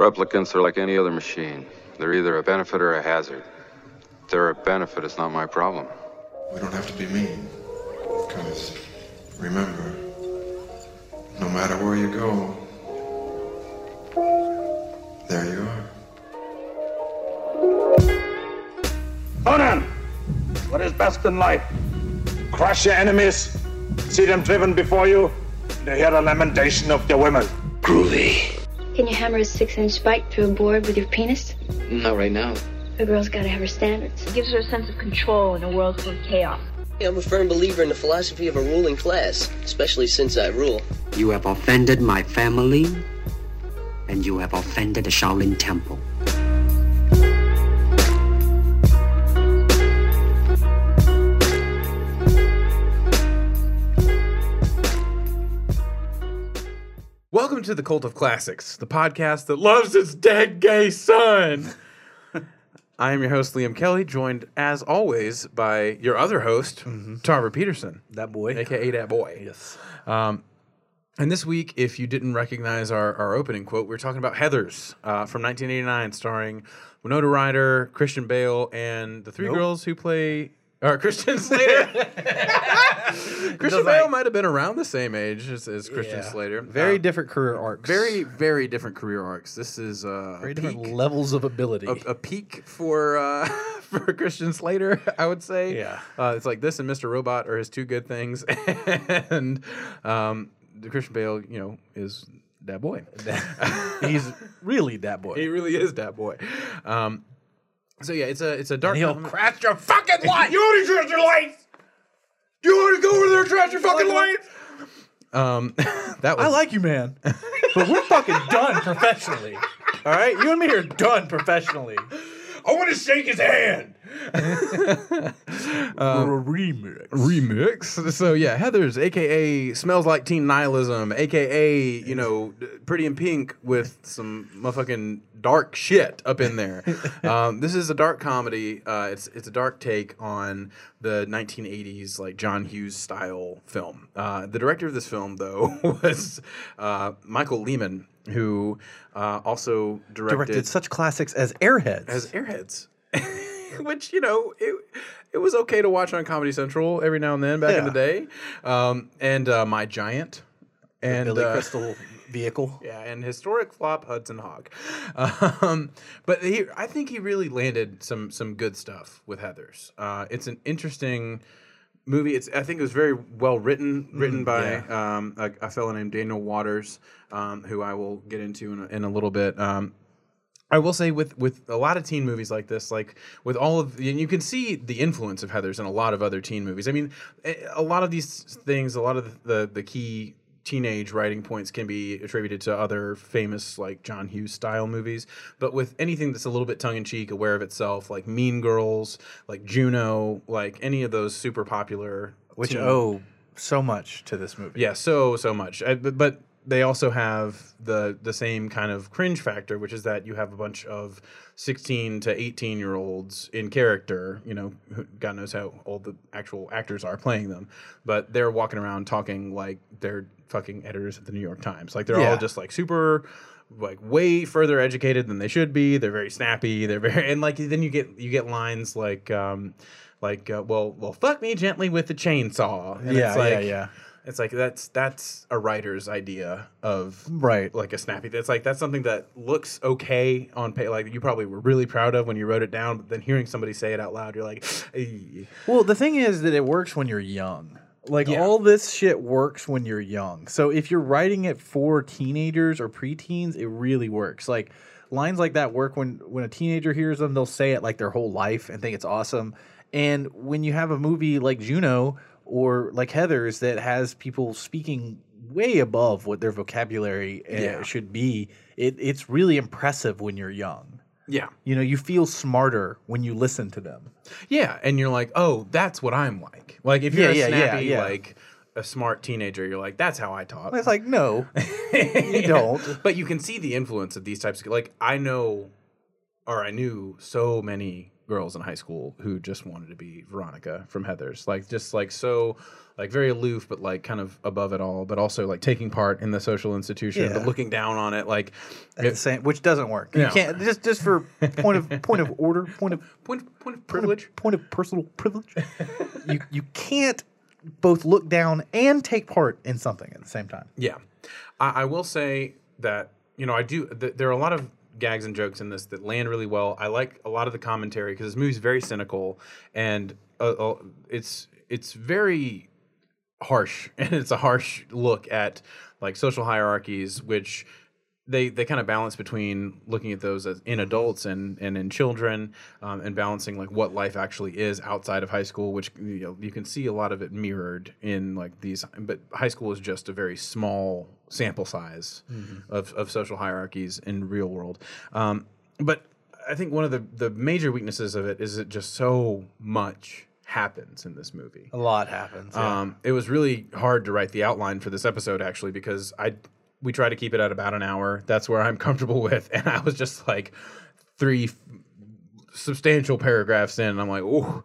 Replicants are like any other machine. They're either a benefit or a hazard. If they're a benefit, it's not my problem. We don't have to be mean. Because, remember, no matter where you go, there you are. Conan, what is best in life? Crush your enemies, see them driven before you, and hear the lamentation of their women. Groovy. Can you hammer a six inch spike through a board with your penis? Not right now. A girl's gotta have her standards. It gives her a sense of control in a world full of chaos. I'm a firm believer in the philosophy of a ruling class, especially since I rule. You have offended my family, and you have offended the Shaolin Temple. Welcome to the Cult of Classics, the podcast that loves its dead gay son. I am your host, Liam Kelly, joined as always by your other host, Tarver Peterson, That boy. aka that boy. Yes. And this week, if you didn't recognize our, our opening quote, we are talking about Heathers uh, from 1989, starring Winona Ryder, Christian Bale, and the three girls who play. Or Christian Slater. Christian like- Bale might have been around the same age as, as Christian Yeah. Slater. Very Uh, different career arcs. very, very different career arcs. This is uh, very different peak, levels of ability. a, a peak for uh, for Christian Slater, I would say. Yeah. uh, it's like this and Mr. Robot are his two good things, and um, the Christian Bale, you know, is that boy. He's really that boy. he really is that boy. Um, so yeah, it's a it's a dark. He'll comedy. crash your fucking light. You already trashed your lights. You already go over there and trash your fucking lights. Um, that was I like you, man. but we're fucking done professionally. All right? You and me are done professionally. I want to shake his hand. A remix. remix. So yeah, Heathers, aka smells like teen nihilism, aka you know, Pretty in Pink with some motherfucking dark shit up in there. um, this is a dark comedy. Uh, it's it's a dark take on the 1980s like John Hughes style film. Uh, the director of this film though was uh, Michael Lehmann, who uh, also directed, Directed such classics as Airheads. as Airheads. Which you know it, it was okay to watch on Comedy Central every now and then back in the day, um, and uh, My Giant, and Billy uh, Crystal vehicle. yeah, and historic flop Hudson Hawk. Um, but he, I think he really landed some some good stuff with Heathers. Uh, it's an interesting movie. It's I think it was very well written, written by um, a, a fellow named Daniel Waters, um, who I will get into in a, in a little bit. Um, I will say with with a lot of teen movies like this, like with all of, and you can see the influence of Heathers in a lot of other teen movies. I mean, a lot of these things, a lot of the the, the key teenage writing points can be attributed to other famous like John Hughes style movies. But with anything that's a little bit tongue in cheek, aware of itself, like Mean Girls, like Juno, like any of those super popular, Which teen- owe so much to this movie. yeah, so so much. Uh, but, but they also have the the same kind of cringe factor, which is that you have a bunch of sixteen to eighteen year olds in character. You know, God knows how old the actual actors are playing them, but they're walking around talking like they're fucking editors at the New York Times. Like they're Yeah. all just like super. Like way further educated than they should be. They're very snappy. They're very and like then you get you get lines like um like uh, well well fuck me gently with the chainsaw. And Yeah, like, yeah, yeah. It's like that's that's a writer's idea of Right. like a snappy. It's like that's something that looks okay on pay. Like you probably were really proud of when you wrote it down, but then hearing somebody say it out loud, you're like. Well, the thing is that it works when you're young. Like Yeah. all this shit works when you're young. So if you're writing it for teenagers or preteens, it really works. Like lines like that work when when a teenager hears them, they'll say it like their whole life and think it's awesome. And when you have a movie like Juno or like Heathers that has people speaking way above what their vocabulary uh, Yeah. should be, it, it's really impressive when you're young. yeah, You know, you feel smarter when you listen to them. yeah, and you're like, oh, that's what I'm like. Like if you're Yeah, a snappy, yeah. like a smart teenager, you're like, that's how I talk. It's like, no, you don't. but you can see the influence of these types of like I know or I knew so many girls in high school who just wanted to be Veronica from Heathers, like just like so, like very aloof, but like kind of above it all, but also like taking part in the social institution, Yeah. but looking down on it, like At the same, which doesn't work. No. You can't just just for point of point of order, point of point point of privilege, point of personal privilege. you you can't both look down and take part in something at the same time. Yeah, I, I will say that you know I do. Th- there are a lot of gags and jokes in this that land really well. I like a lot of the commentary because this movie's very cynical and uh, uh, it's it's very harsh and it's a harsh look at like social hierarchies, which they they kind of balance between looking at those as in adults and and in children um, and balancing like what life actually is outside of high school which you know you can see a lot of it mirrored in like these but high school is just a very small sample size of, of social hierarchies in real world um, but i think one of the the major weaknesses of it is that just so much happens in this movie A lot happens. yeah. um, it was really hard to write the outline for this episode actually because I we try to keep it at about an hour. That's where I'm comfortable with, and I was just like three f- substantial paragraphs in, and I'm like, oh,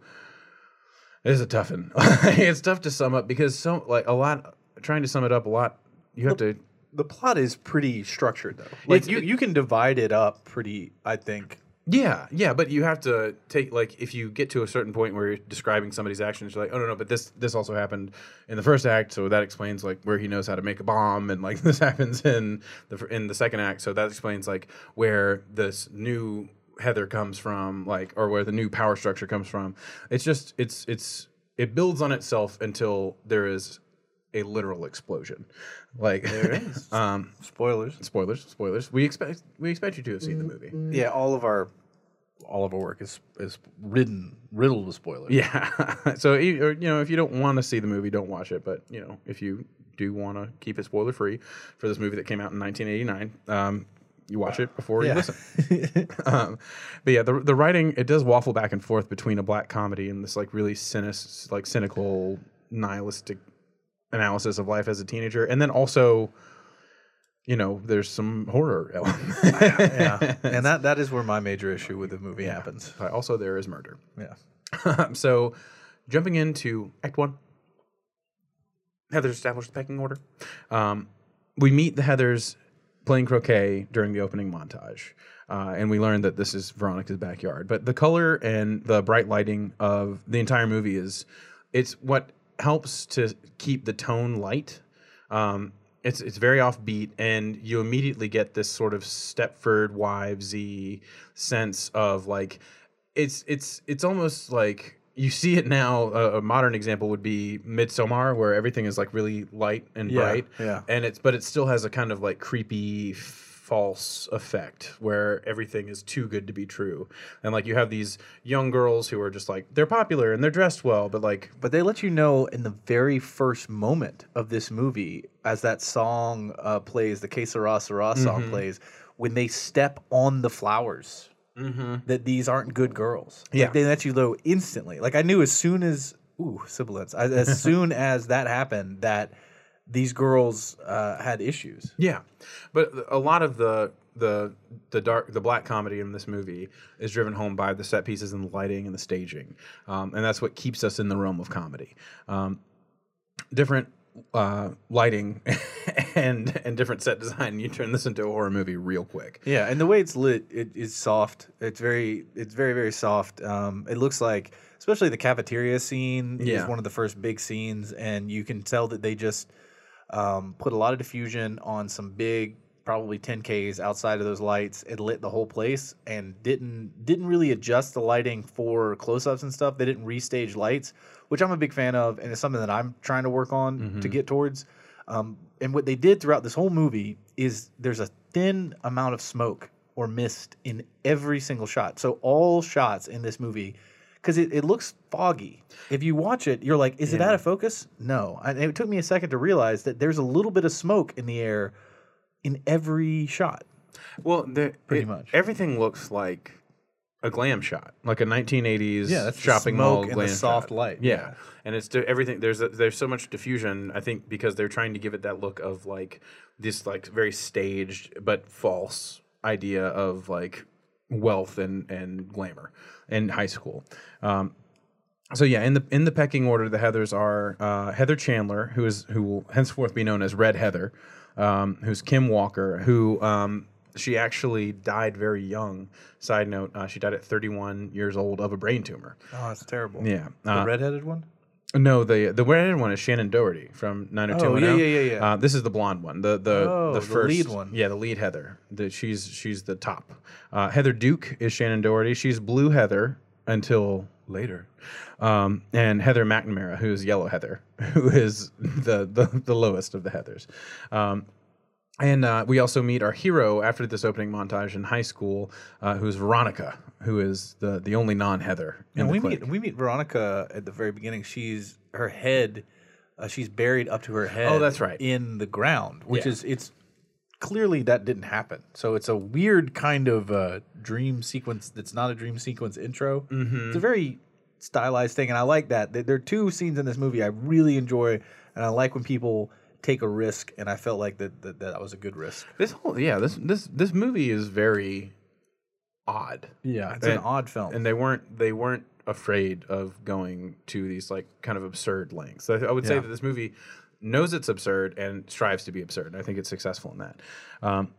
this is a tough one. it's tough to sum up because so like a lot trying to sum it up a lot. You have to the plot is pretty structured though. Like you, it- you can divide it up pretty. I think. Yeah, yeah, but you have to take like if you get to a certain point where you're describing somebody's actions, you're like, oh no, no, but this this also happened in the first act, so that explains like where he knows how to make a bomb, and like this happens in the in the second act, so that explains like where this new Heather comes from, like or where the new power structure comes from. It's just it's it's it builds on itself until there is a literal explosion. Like There is. um, Spoilers. spoilers, spoilers. We expect we expect you to have seen the movie. Yeah, all of our all of our work is is ridden riddled with spoilers. Yeah. so you you know, if you don't want to see the movie, don't watch it. But you know, if you do want to keep it spoiler free for this movie that came out in 1989, um, you watch it before Yeah. you listen. um, but yeah, the the writing it does waffle back and forth between a black comedy and this like really cynic, like cynical, nihilistic analysis of life as a teenager, and then also. You know, there's some horror element. yeah, and that that is where my major issue with the movie happens. But also, there is murder. Yeah. so, jumping into Act One, Heathers established the pecking order. Um, we meet the Heathers playing croquet during the opening montage, uh, and we learn that this is Veronica's backyard. But the color and the bright lighting of the entire movie is it's what helps to keep the tone light. Um, it's it's very offbeat, and you immediately get this sort of Stepford Wivesy sense of like it's it's it's almost like you see it now. A, a modern example would be Midsommar, where everything is like really light and Yeah, bright, yeah. and it's but it still has a kind of like creepy false effect where everything is too good to be true and like you have these young girls who are just like they're popular and they're dressed well but like But they let you know in the very first moment of this movie, as that song uh, plays, the Que Sera Sera song Mhm. plays, when they step on the flowers, that these aren't good girls. Like, Yeah. they let you know instantly. Like I knew as soon as ooh sibilance, as soon as that happened, that these girls uh, had issues. Yeah, but a lot of the the the dark the black comedy in this movie is driven home by the set pieces and the lighting and the staging, um, and that's what keeps us in the realm of comedy. Um, different uh, lighting and and different set design, you turn this into a horror movie real quick. Yeah, and the way it's lit, it is soft. It's very, it's very, very soft. Um, it looks like, especially the cafeteria scene Yeah. is one of the first big scenes, and you can tell that they just um, put a lot of diffusion on some big, probably 10ks outside of those lights. It lit the whole place, and didn't didn't really adjust the lighting for close-ups and stuff. They didn't restage lights, which I'm a big fan of, and it's something that I'm trying to work on to Mhm. get towards. Um, and what they did throughout this whole movie is there's a thin amount of smoke or mist in every single shot. So all shots in this movie, because it, it looks foggy. If you watch it, you're like, is it out of focus? No. And it took me a second to realize that there's a little bit of smoke in the air in every shot. Well, the, Pretty it- much. everything looks like a glam shot, like a 1980s Yeah, that's the shopping smoke mall and the glam soft shot. light, Yeah. yeah. and it's everything. There's a, there's so much diffusion. I think because they're trying to give it that look of like this like very staged but false idea of like wealth and and glamour in high school. Um, so yeah, in the in the pecking order, the Heathers are uh, Heather Chandler, who is who will henceforth be known as Red Heather, um, who's Kim Walker, who um, she actually died very young. Side note: uh, she died at 31 years old of a brain tumor. Oh, that's terrible. Yeah, The uh, redheaded one? No, the the redheaded one is Shannen Doherty from 90210. Oh, yeah, yeah, yeah, yeah. Uh, this is the blonde one. The the Oh, the the first lead one. Yeah, the lead Heather. The, she's she's the top. Uh, Heather Duke is Shannen Doherty. She's blue Heather until later. Um, and Heather McNamara, who is yellow Heather, who is the the, the lowest of the Heathers. Um, and uh, we also meet our hero after this opening montage in high school, uh, who's Veronica, who is the the only non Heather. And we meet we meet Veronica at the very beginning. She's her head, uh, she's buried up to her head. Oh, that's right. in the ground, which Yeah. is it's clearly that didn't happen. So it's a weird kind of uh, dream sequence. That's not a dream sequence intro. Mhm. It's a very stylized thing, and I like that. There are two scenes in this movie I really enjoy, and I like when people take a risk, and I felt like that that, that was a good risk. This whole yeah this this this movie is very odd. Yeah, it's an odd film. and they weren't they weren't afraid of going to these like kind of absurd lengths. I, I would say that this movie knows it's absurd and strives to be absurd. And I think it's successful in that. Um,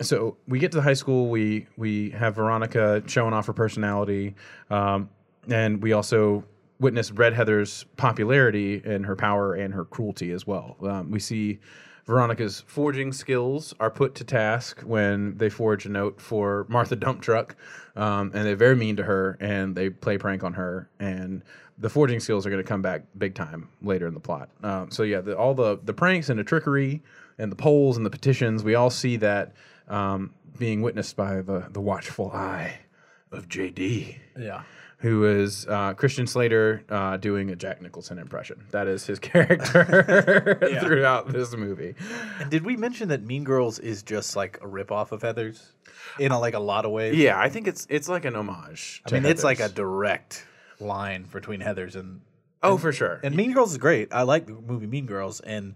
so we get to the high school. We we have Veronica showing off her personality, um, and we also witness Red Heather's popularity and her power and her cruelty as well. Um, we see Veronica's forging skills are put to task when they forge a note for Martha Dump Truck, um, and they're very mean to her and they play prank on her. And the forging skills are going to come back big time later in the plot. Um, so yeah, the, all the the pranks and the trickery and the polls and the petitions, we all see that um, being witnessed by the the watchful eye of JD yeah. Who is uh, Christian Slater uh, doing a Jack Nicholson impression. That is his character throughout this movie. And did we mention that Mean Girls is just like a ripoff of Heathers in a, like a lot of ways? Yeah, I think it's it's like an homage. I mean, it's like a direct line between Heathers and oh for sure. and Mean Girls is great. I like the movie Mean Girls, and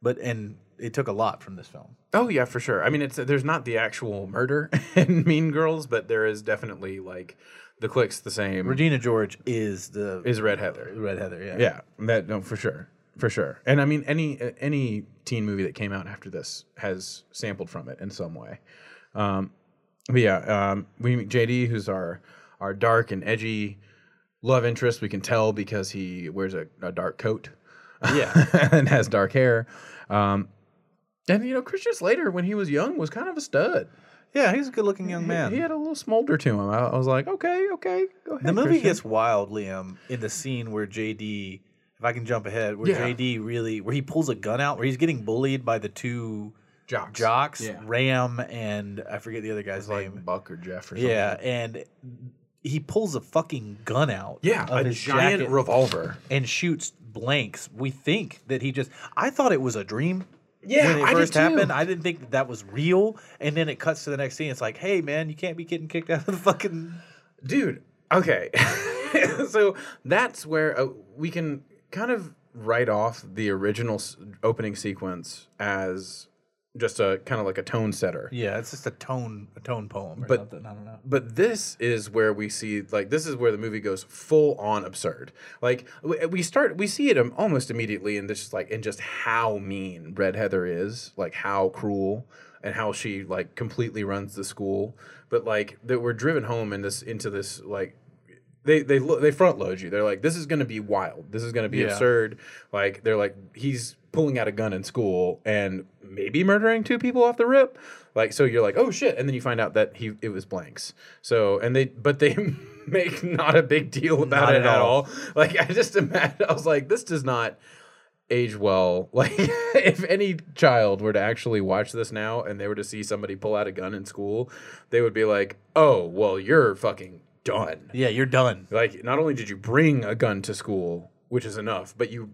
but and it took a lot from this film. Oh yeah, for sure. I mean, it's there's not the actual murder in Mean Girls, but there is definitely like the click's the same. Regina George is the is Red Heather. Red Heather. Yeah. Yeah, that no for sure, for sure. And I mean, any any teen movie that came out after this has sampled from it in some way. Um, but yeah, um, we meet JD, who's our our dark and edgy love interest. We can tell because he wears a, a dark coat, Yeah. and has dark hair. Um, and you know, Christian Slater, when he was young, was kind of a stud. Yeah, he's a good-looking young man. He had a little smolder to him. I, I was like, okay, okay, go ahead. The movie Christian. gets wild, Liam, in the scene where JD, if I can jump ahead, where Yeah. JD really, where he pulls a gun out, where he's getting bullied by the two jocks, jocks, Yeah. Ram and I forget the other guy's name. like Buck or Jeff or something. Yeah, and he pulls a fucking gun out. Yeah, of a his giant jacket revolver. and shoots blanks. We think that he just. I thought it was a dream. Yeah, when it I first too. happened, I didn't think that, that was real. And then it cuts to the next scene. It's like, hey man, you can't be getting kicked out of the fucking. dude okay so that's where uh, we can kind of write off the original s- opening sequence as just a kind of like a tone setter Yeah, it's just a tone, a tone poem or But- something. I don't know. but this is where we see like this is where the movie goes full on absurd like we start we see it um, almost immediately in this like in just how mean red heather is like how cruel and how she like completely runs the school but like that we're driven home in this into this like they they lo- they front load you. They're like, this is going to be wild. This is going to be Yeah. absurd. Like they're like, he's pulling out a gun in school and maybe murdering two people off the rip. Like so, you're like, oh shit, and then you find out that he it was blanks. So and they but they make not a big deal about Not it at at all. all. Like I just imagine, I was like, this does not age well. Like if any child were to actually watch this now and they were to see somebody pull out a gun in school, they would be like, oh well, you're fucking done. Yeah, you're done. Like, not only did you bring a gun to school, which is enough, but you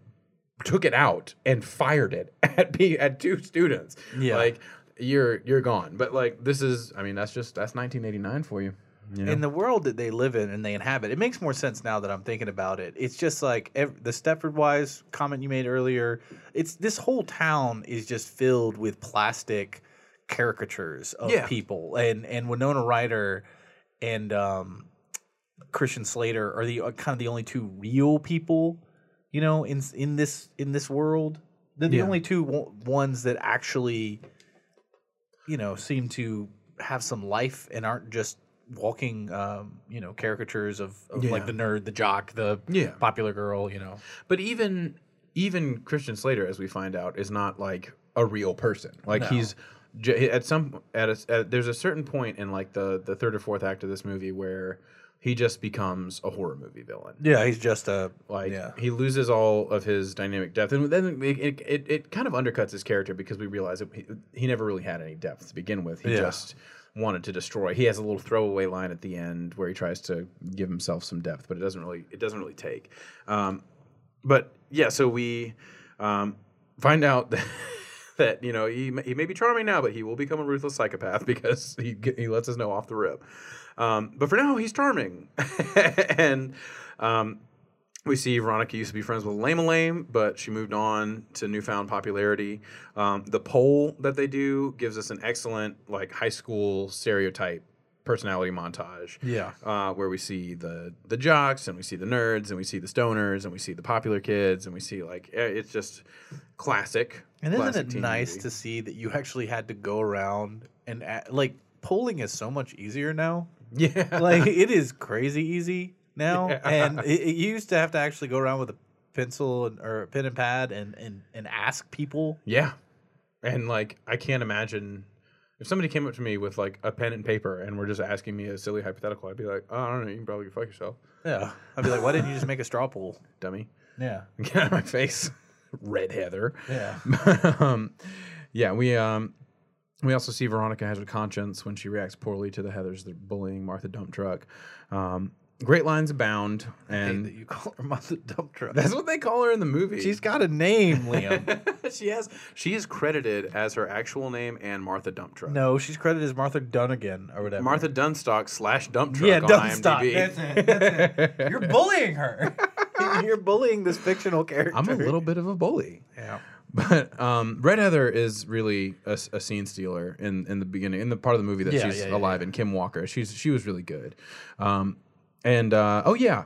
took it out and fired it at at two students. Yeah. like you're you're gone. But like, this is, I mean, that's just that's 1989 for you. you know? In the world that they live in and they inhabit, it makes more sense now that I'm thinking about it. It's just like ev- the Stepford Wives comment you made earlier. It's this whole town is just filled with plastic caricatures of Yeah. people, and and Winona Ryder and um, Christian Slater are the uh, kind of the only two real people, you know, in in this in this world. They're the Yeah. only two wo- ones that actually, you know, seem to have some life and aren't just walking, um, you know, caricatures of, of Yeah. like the nerd, the jock, the Yeah. popular girl, you know. But even even Christian Slater, as we find out, is not like a real person. Like No. he's j- at some at, a, at there's a certain point in like the the third or fourth act of this movie where he just becomes a horror movie villain. Yeah, he's just a Like yeah. he loses all of his dynamic depth, and then it, it, it, kind of undercuts his character because we realize that he, he never really had any depth to begin with. He Yeah. just wanted to destroy. He has a little throwaway line at the end where he tries to give himself some depth, but it doesn't really it doesn't really take. Um, but yeah, so we um, find out that, that you know he may- he may be charming now, but he will become a ruthless psychopath because he he lets us know off the rip. Um, but for now, he's charming, and um, we see Veronica used to be friends with Lame Lame, but she moved on to newfound popularity. Um, the poll that they do gives us an excellent like high school stereotype personality montage. Yeah. uh, where we see the the jocks and we see the nerds and we see the stoners and we see the popular kids and we see like eh, it's just classic. And isn't classic it nice movie. to see that you actually had to go around and like polling is so much easier now. Yeah, Like it is crazy easy now, Yeah. and it, it used to have to actually go around with a pencil and, or a pen and pad and, and and ask people. Yeah. And like I can't imagine if somebody came up to me with like a pen and paper and were just asking me a silly hypothetical, I'd be like, oh, I don't know, you can probably go fuck yourself, Yeah, I'd be like, why didn't you just make a straw poll? dummy. Yeah, Get out of my face, red Heather. yeah, um, yeah, we um, we also see Veronica has a conscience when she reacts poorly to the Heathers that bullying Martha Dump Truck. Um, great lines abound, and you call her Martha Dump Truck. that's what they call her in the movie. She's got a name, Liam. she has she is credited as her actual name and Martha Dump Truck. no, she's credited as Martha Dunnigan or whatever. Martha Dunnstock slash Dump Truck Yeah, on Dunnstock. IMDb. That's it. That's it. You're bullying her. You're bullying this fictional character. I'm a little bit of a bully. Yeah. But um, Red Heather is really a scene stealer in, in the beginning, in the part of the movie that Yeah, she's yeah, yeah, alive in. Kim Walker, she's she was really good. Um, and uh, oh yeah,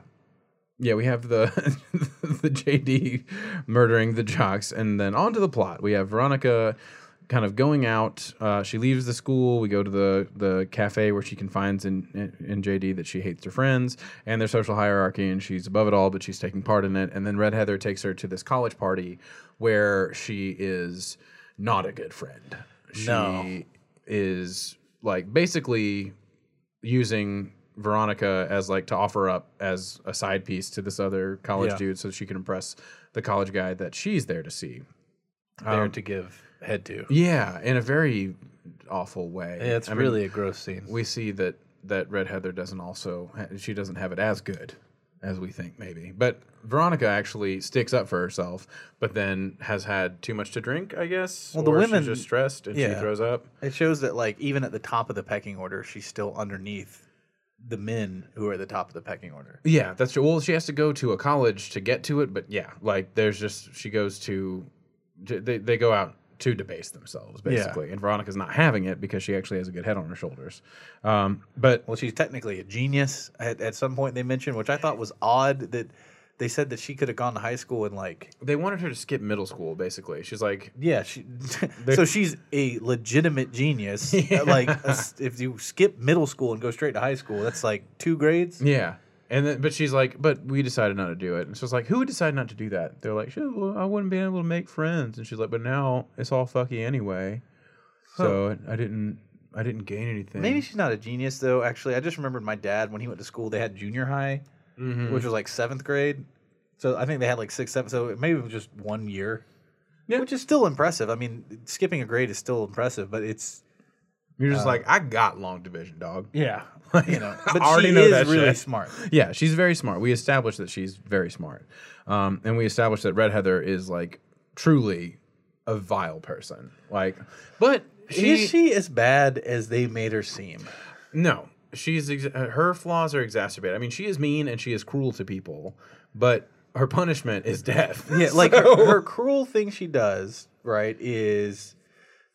yeah, we have the the JD murdering the jocks, and then on to the plot. We have Veronica kind of going out. Uh, she leaves the school. We go to the the cafe where she confides in, in in JD that she hates her friends and their social hierarchy, and she's above it all, but she's taking part in it. And then Red Heather takes her to this college party where she is not a good friend. She No. is like basically using Veronica as like to offer up as a side piece to this other college Yeah. dude so she can impress the college guy that she's there to see. There Um, to give head to. Yeah, in a very awful way. Yeah, it's I mean, really a gross scene. we see that that Red Heather doesn't also she doesn't have it as good as we think maybe. But Veronica actually sticks up for herself, but then has had too much to drink, I guess. Well, the women- she's just stressed and she throws up. It shows that like even at the top of the pecking order, she's still underneath the men who are at the top of the pecking order. Yeah, that's true. Well, she has to go to a college to get to it, but yeah, like there's just she goes to they they go out to debase themselves basically, and Veronica's not having it because she actually has a good head on her shoulders. Um, but Well, she's technically a genius. At, at some point, they mentioned, which I thought was odd, that they said that she could have gone to high school and like, they wanted her to skip middle school. Basically, she's like, yeah, she. so she's a legitimate genius. Yeah. Like, a if you skip middle school and go straight to high school, that's like two grades. yeah. And then, but she's like, but we decided not to do it. And so it's like, who would decide not to do that? They're like, sure, well, I wouldn't be able to make friends. And she's like, but now it's all fucky anyway. So I didn't, I didn't gain anything. Maybe she's not a genius though. Actually, I just remembered my dad when he went to school. They had junior high, Mm-hmm. which was like seventh grade. So I think they had like six, seven. So maybe it was just one year, Yeah. which is still impressive. I mean, skipping a grade is still impressive, but it's You're Uh, just like, I got long division, dog. yeah, you know. I But already she know is that really shit. smart. Yeah, she's very smart. We established that she's very smart, um, and we established that Red Heather is like truly a vile person. Like, but she, is she as bad as they made her seem? no, she's ex- uh, her flaws are exacerbated. I mean, she is mean and she is cruel to people, but her punishment is death. Yeah, like So- her, her cruel thing she does, right, is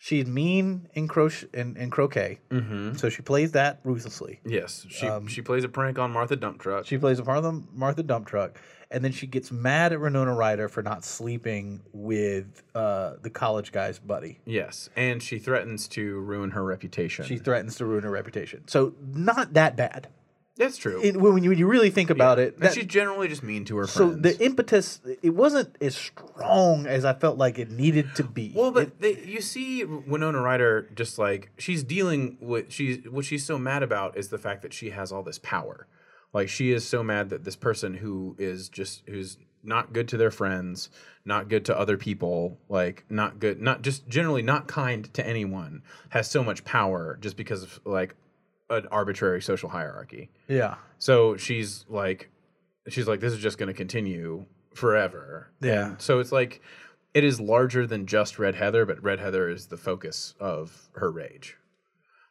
She's mean in croche in, in croquet, Mm-hmm. so she plays that ruthlessly. Yes, she Um, she plays a prank on Martha Dump Truck. She plays a Martha Martha dump truck, and then she gets mad at Winona Ryder for not sleeping with uh, the college guy's buddy. yes, and she threatens to ruin her reputation. She threatens to ruin her reputation. So not that bad. That's true. It, when, you, when you really think about it, and she's generally just mean to her so friends. So the impetus it wasn't as strong as I felt like it needed to be. Well, but they, you see Winona Ryder just like she's dealing with she's what she's so mad about is the fact that she has all this power. Like she is so mad that this person who is just who's not good to their friends, not good to other people, like not good, not just generally not kind to anyone, has so much power just because of like an arbitrary social hierarchy. yeah, So she's like, she's like, this is just going to continue forever. Yeah. And so it's like, it is larger than just Red Heather, but Red Heather is the focus of her rage.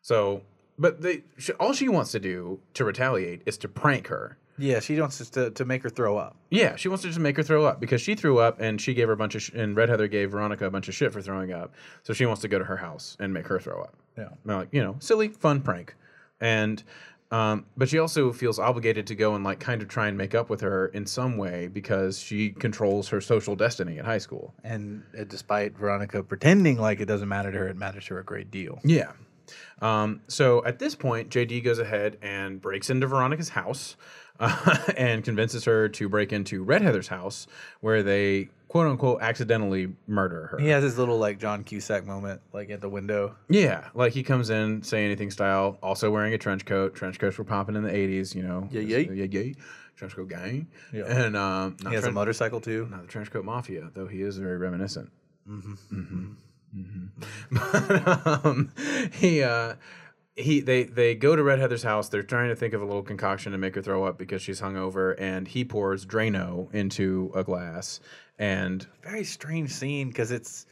So, but they, she, all she wants to do to retaliate is to prank her. yeah, she wants to to make her throw up. Yeah, she wants to just make her throw up because she threw up and she gave her a bunch of sh- and Red Heather gave Veronica a bunch of shit for throwing up. So she wants to go to her house and make her throw up. Yeah. Now, like you know, silly, fun prank, and um, but she also feels obligated to go and like kind of try and make up with her in some way because she controls her social destiny at high school. And uh, despite Veronica pretending like it doesn't matter to her, it matters to her a great deal. Yeah. Um, so at this point, JD goes ahead and breaks into Veronica's house uh, and convinces her to break into Red Heather's house, where they quote unquote accidentally murder her. He has his little like John Cusack moment, like at the window. Yeah, like he comes in, say anything style, also wearing a trench coat. Trench coats were popping in the '80s, you know. Yeah, yeah. yeah, yeah. Trench coat gang. Yeah. and um, He has a motorcycle too. Not the trench coat mafia, though he is very reminiscent. Mm-hmm. But um, he uh, he they they go to Red Heather's house. They're trying to think of a little concoction to make her throw up because she's hungover, and he pours Drano into a glass. And Very strange scene because it's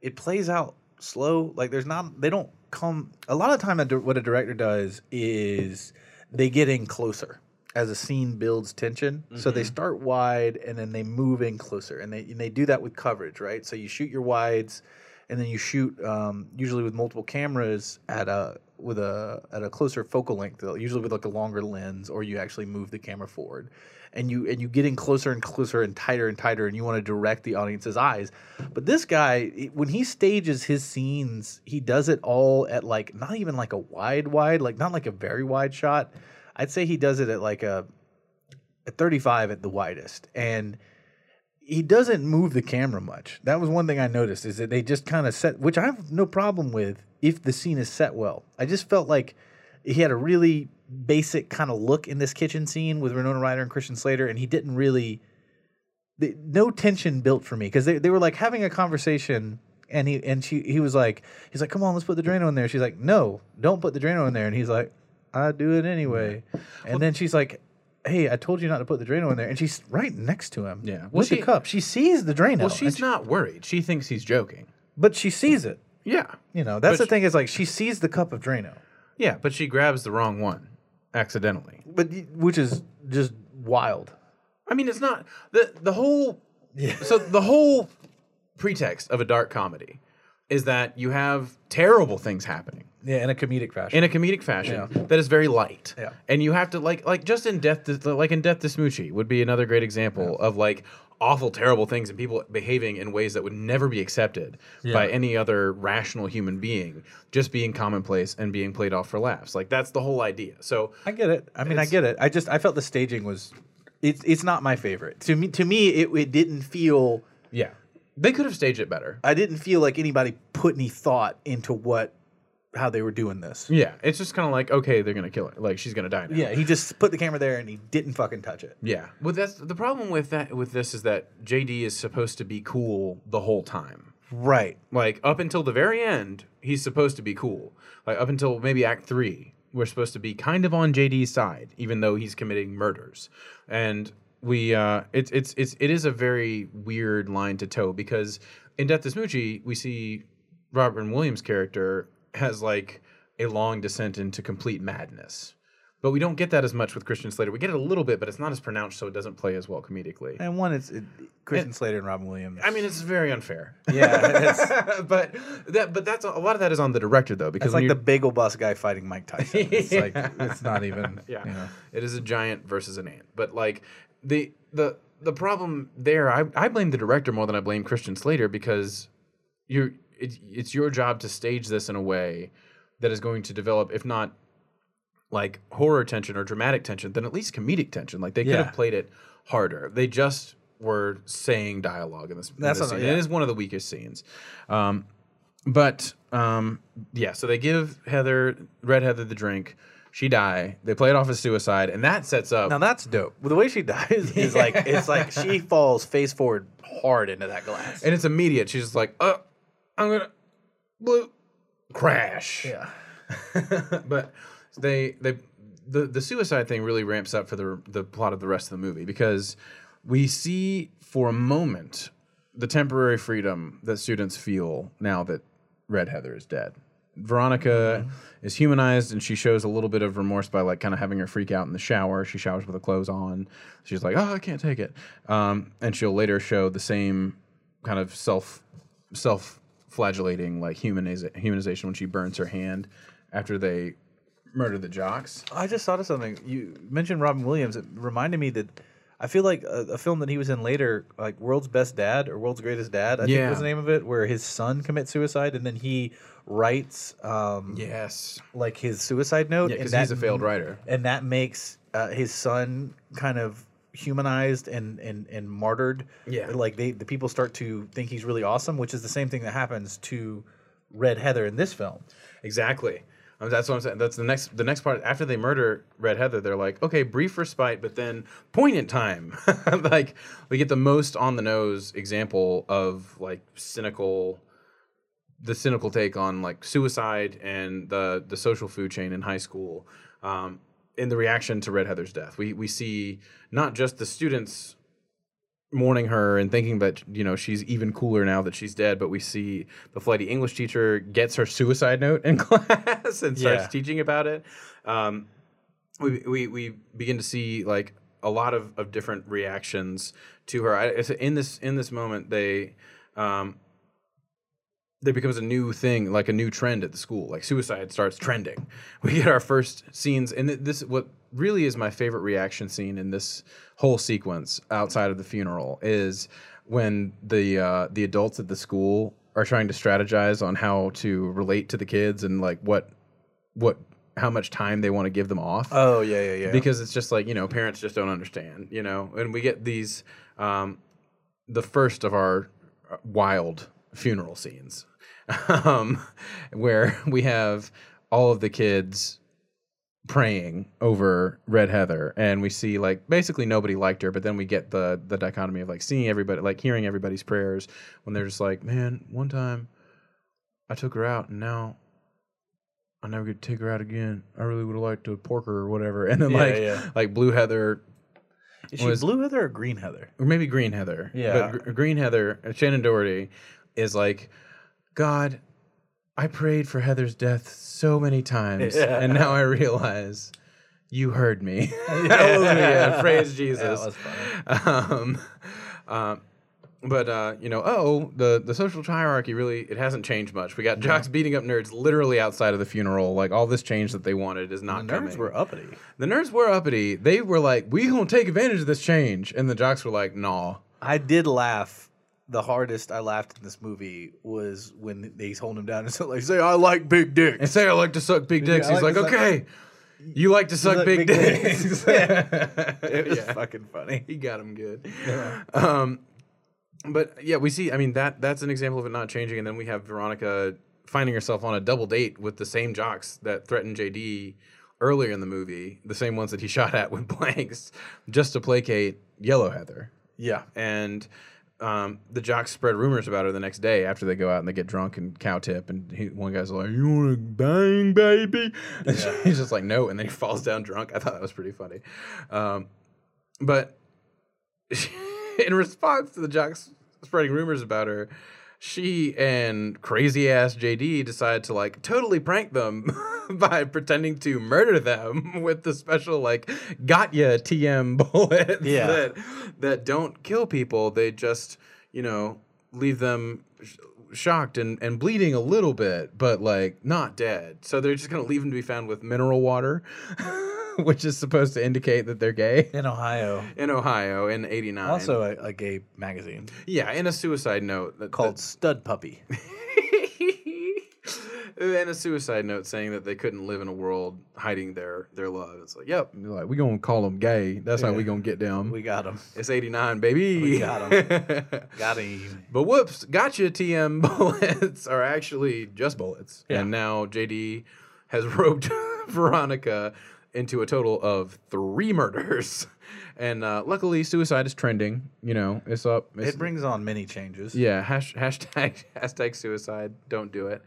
it plays out slow. Like there's not they don't come a lot of time. a What a director does is they get in closer as a scene builds tension. So they start wide and then they move in closer, and they and they do that with coverage, right? So you shoot your wides, and then you shoot um, usually with multiple cameras at a with a at a closer focal length, usually with like a longer lens, or you actually move the camera forward, and you and you get in closer and closer and tighter and tighter, and you want to direct the audience's eyes. But this guy, when he stages his scenes, he does it all at like not even like a wide wide, like not like a very wide shot. I'd say he does it at like a at 35 at the widest, and he doesn't move the camera much. That was one thing I noticed is that they just kind of set, which I have no problem with if the scene is set well. I just felt like he had a really basic kind of look in this kitchen scene with Winona Ryder and Christian Slater, and he didn't really. The, no tension built for me because they, they were like having a conversation and he and she he was like he's like come on let's put the Drano in there she's like no don't put the Drano in there and he's like I do it anyway and then she's like hey I told you not to put the Drano in there and she's right next to him Yeah. Well, with she- the cup she sees the Drano well, she's she- not worried. She thinks he's joking. but she sees it Yeah, you know that's But the she- thing is like she sees the cup of Drano yeah, but she grabs the wrong one accidentally. but which is just wild I mean, it's not the the whole. So the whole pretext of a dark comedy is that you have terrible things happening yeah in a comedic fashion in a comedic fashion Yeah. that is very light. Yeah. And you have to like like just in Death to, like in Death to Smoochy would be another great example of like awful terrible things and people behaving in ways that would never be accepted by any other rational human being just being commonplace and being played off for laughs. Like that's the whole idea. So I get it. I mean, I get it. I just I felt the staging was it's it's not my favorite. To me to me it, it didn't feel yeah. They could have staged it better. I didn't feel like anybody put any thought into what how they were doing this. Yeah, it's just kind of like okay, they're gonna kill her. Like she's gonna die now. Yeah, he just put the camera there and he didn't fucking touch it. Yeah. Well, that's the problem with that. With this is that JD is supposed to be cool the whole time. Right. Like up until the very end, he's supposed to be cool. Like up until maybe Act Three, we're supposed to be kind of on JD's side, even though he's committing murders. And we, uh, it's it's it's it is a very weird line to toe because in Death to Smoochy, we see Robert and Williams' character has like a long descent into complete madness. But we don't get that as much with Christian Slater. We get it a little bit, but it's not as pronounced, so it doesn't play as well comedically. And one, it's it, Christian Slater and Robin Williams. I mean, it's very unfair. yeah, but that, but that's a lot of that is on the director though, because it's like the you- bagel bus guy fighting Mike Tyson. It's like it's not even. yeah, You know. it is a giant versus an ant. But like the the the problem there, I I blame the director more than I blame Christian Slater because you're it, it's your job to stage this in a way that is going to develop, if not like horror tension or dramatic tension, then at least comedic tension. Like they could Yeah. have played it harder. They just were saying dialogue in this. in That's this what- scene. yeah. It is one of the weakest scenes. Um, but um, yeah, so they give Heather, Red Heather, the drink. She die. They play it off as suicide, and that sets up. Now that's dope. Well, the way she dies is like it's like she falls face forward hard into that glass. and it's immediate. She's just like, "Uh, I'm gonna blue crash." yeah. but they they the the suicide thing really ramps up for the the plot of the rest of the movie because we see for a moment the temporary freedom that students feel now that Red Heather is dead. Veronica is humanized and she shows a little bit of remorse by like kind of having her freak out in the shower. She showers with her clothes on. She's like, "Oh, I can't take it," um, and she'll later show the same kind of self self flagellating like humaniza- humanization when she burns her hand after they murder the jocks. I just thought of something. You mentioned Robin Williams. It reminded me that I feel like a, a film that he was in later, like World's Best Dad or World's Greatest Dad, I think Yeah. was the name of it, where his son commits suicide and then he writes um, Yes. like his suicide note. Yeah, and because that he's a failed writer. and that makes uh, his son kind of humanized and and and martyred. Yeah. like they the people start to think he's really awesome, which is the same thing that happens to Red Heather in this film. Exactly. Um, that's what I'm saying. That's the next the next part. After they murder Red Heather, they're like, okay, brief respite, but then poignant time. like we get the most on the nose example of like cynical, the cynical take on like suicide and the the social food chain in high school. Um, in the reaction to Red Heather's death, we we see not just the students mourning her and thinking that you know she's even cooler now that she's dead but we see the flighty english teacher gets her suicide note in class and starts Yeah. teaching about it. Um, we, we we begin to see like a lot of, of different reactions to her. I, in this in this moment they um, there becomes a new thing, like a new trend at the school. Like suicide starts trending. We get our first scenes, and this what really is my favorite reaction scene in this whole sequence outside of the funeral is when the uh, the adults at the school are trying to strategize on how to relate to the kids and like what what how much time they want to give them off Oh yeah, yeah, yeah. because it's just like you know parents just don't understand you know and we get these um the first of our uh, wild funeral scenes um where we have all of the kids praying over red heather and we see like basically nobody liked her but then we get the the dichotomy of like seeing everybody like hearing everybody's prayers when they're just like man one time i took her out and now I never get to take her out again. I really would have liked to pork her or whatever. And then Yeah, like yeah. like Blue Heather is she was- blue heather or green heather? or maybe Green Heather. Yeah. But Gr- Green Heather, Shannen Doherty is like, God, I prayed for Heather's death so many times, Yeah. and now I realize you heard me. Hallelujah. Praise Jesus. that was funny. Um, um, but uh, you know, oh, the the social hierarchy really it hasn't changed much. We got jocks beating up nerds literally outside of the funeral. Like all this change that they wanted is not The not nerds were uppity. The nerds were uppity. They were like, "We gonna take advantage of this change," and the jocks were like, "Nah." I did laugh. The hardest I laughed in this movie was when they hold him down and so like say I like big dicks. And say I like to suck big dicks. I He's like like, "Okay, you like to suck like big, big dicks." it was Yeah. fucking funny. he got him good. Um, but yeah, we see. I mean that that's an example of it not changing. And then we have Veronica finding herself on a double date with the same jocks that threatened JD earlier in the movie, the same ones that he shot at with blanks, just to placate Yellow Heather. Yeah. And um, the jocks spread rumors about her the next day after they go out and they get drunk and cow tip. And he, one guy's like, "You want to bang, baby?" And he's just like, "No," and then he falls down drunk. I thought that was pretty funny. Um, but in response to the jocks spreading rumors about her, she and crazy ass JD decide to like totally prank them by pretending to murder them with the special like got ya TM bullets Yeah. that that don't kill people. They just, you know, leave them shocked and, and bleeding a little bit, but like not dead. So they're just gonna leave them to be found with mineral water, which is supposed to indicate that they're gay in Ohio. in Ohio in '89. Also, a, a gay magazine yeah, in a suicide note that, called Stud Puppy. and a suicide note saying that they couldn't live in a world hiding their their love. It's like, yep, like we gonna call them gay. That's how we gonna get them. We got them. it's '89, baby. We got 'em. Got him. But whoops, gotcha. TM bullets are actually just bullets, Yeah. and now JD has roped Veronica into a total of three murders. And uh, luckily, suicide is trending. You know, it's up. It's, It brings on many changes. yeah, hash, hashtag hashtag suicide. Don't do it.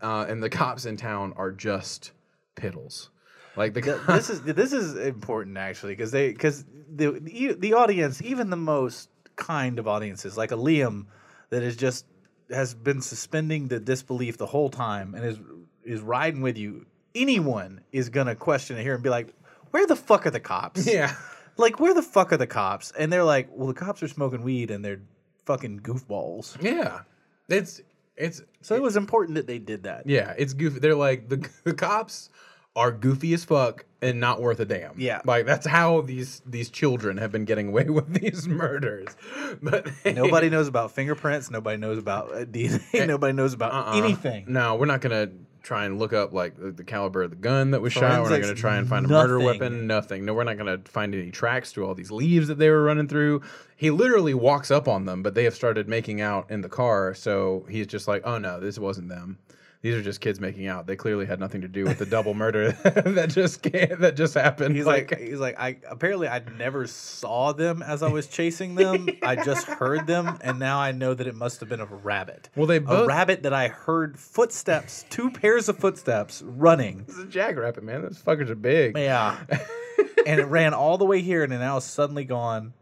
Uh, and the cops in town are just piddles. Like the this is this is important actually because they because the, the the audience even the most kind of audiences like a Liam that is just has been suspending the disbelief the whole time and is is riding with you anyone is gonna question it here and be like where the fuck are the cops yeah. Like where the fuck are the cops and they're like well the cops are smoking weed and they're fucking goofballs Yeah, it's it's so it was important that they did that yeah, it's goofy. They're like the the cops are goofy as fuck and not worth a damn. Yeah. like that's how these these children have been getting away with these murders. But nobody knows about fingerprints nobody knows about uh, DNA nobody knows about Uh-uh. anything No, we're not gonna try and look up like the, the caliber of the gun that was shot. We're not gonna try and find a murder weapon. Nothing. No, we're not gonna find any tracks through all these leaves that they were running through. He literally walks up on them, but they have started making out in the car. So he's just like, "Oh no, this wasn't them. These are just kids making out. They clearly had nothing to do with the double murder that just ca- that just happened." He's like, he's like, I apparently I never saw them as I was chasing them. I just heard them, and now I know that it must have been a rabbit. Well, they both... a rabbit that I heard footsteps, two pairs of footsteps running. "This is a jackrabbit, man. Those fuckers are big." Yeah, and it ran all the way here, and now it's suddenly gone.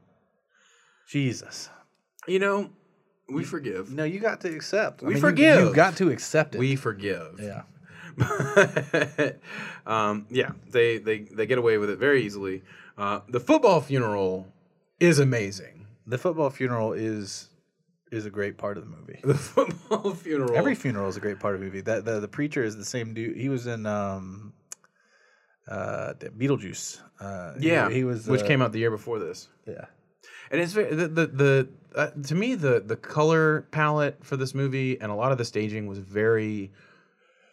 Jesus, You know, we forgive. no, you got to accept. I We mean, you- forgive. You, got to accept it. We forgive. yeah. um, yeah, they, they they get away with it very easily. Uh, the football funeral is amazing. The football funeral is is a great part of the movie. The football funeral. Every funeral is a great part of the movie. That the, the preacher is the same dude. He was in um, uh, Beetlejuice. Uh, he- yeah, he, was which uh, came out the year before this, Yeah, and it's very the the, the uh, to me the the color palette for this movie and a lot of the staging was very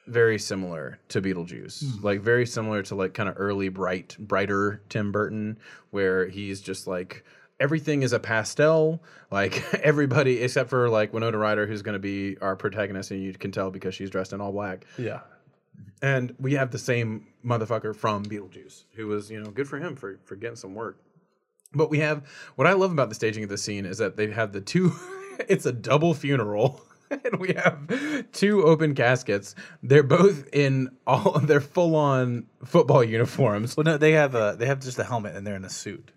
very similar to Beetlejuice. Like very similar to like kind of early bright brighter Tim Burton where he's just like everything is a pastel. Like everybody except for like Winona Ryder who's going to be our protagonist and you can tell because she's dressed in all black. yeah. And we have the same motherfucker from Beetlejuice, who was, you know, good for him for, for getting some work. But we have what I love about the staging of this scene is that they have the two, it's a double funeral. And we have two open caskets. They're both in all their full on football uniforms. Well, no, they have a they have just a helmet and they're in a suit.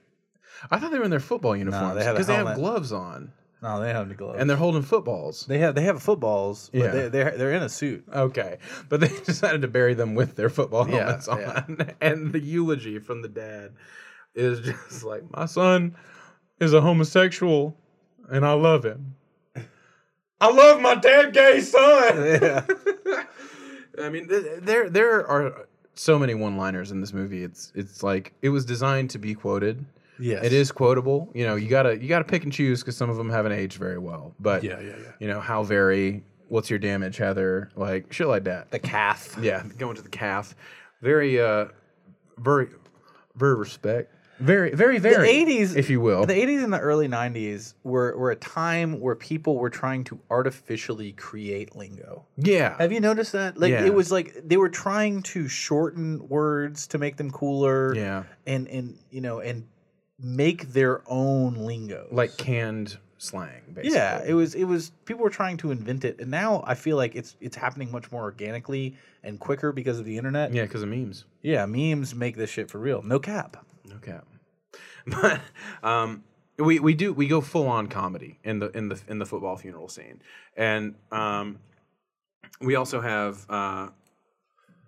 I thought they were in their football uniforms they have a because they have gloves on No, they have gloves. and they're holding footballs. they have they have footballs, but Yeah. they, they're they're in a suit. Okay, but they decided to bury them with their football Yeah, helmets on, yeah. and the eulogy from the dad is just like, "My son is a homosexual, and I love him. I love my dead gay son." Yeah, I mean, there there are so many one-liners in this movie. It's it's like it was designed to be quoted. yes, It is quotable. You know, you gotta you gotta pick and choose because some of them haven't aged very well. But Yeah, yeah, yeah. You know how very. What's your damage, Heather? Like shit like that. the calf. Yeah, going to the calf. Very, uh, very, very respect. Very, very, very. The eighties, if you will. the eighties and the early nineties were were a time where people were trying to artificially create lingo. yeah. Have you noticed that? Like Yeah. it was like they were trying to shorten words to make them cooler. Yeah. and and you know and make their own lingo. like canned slang, basically. yeah, it was it was people were trying to invent it, and now I feel like it's it's happening much more organically and quicker because of the internet. Yeah, because of memes. Yeah, memes make this shit for real. No cap. No cap. But um, we we do we go full on comedy in the in the in the football funeral scene, and um, we also have uh,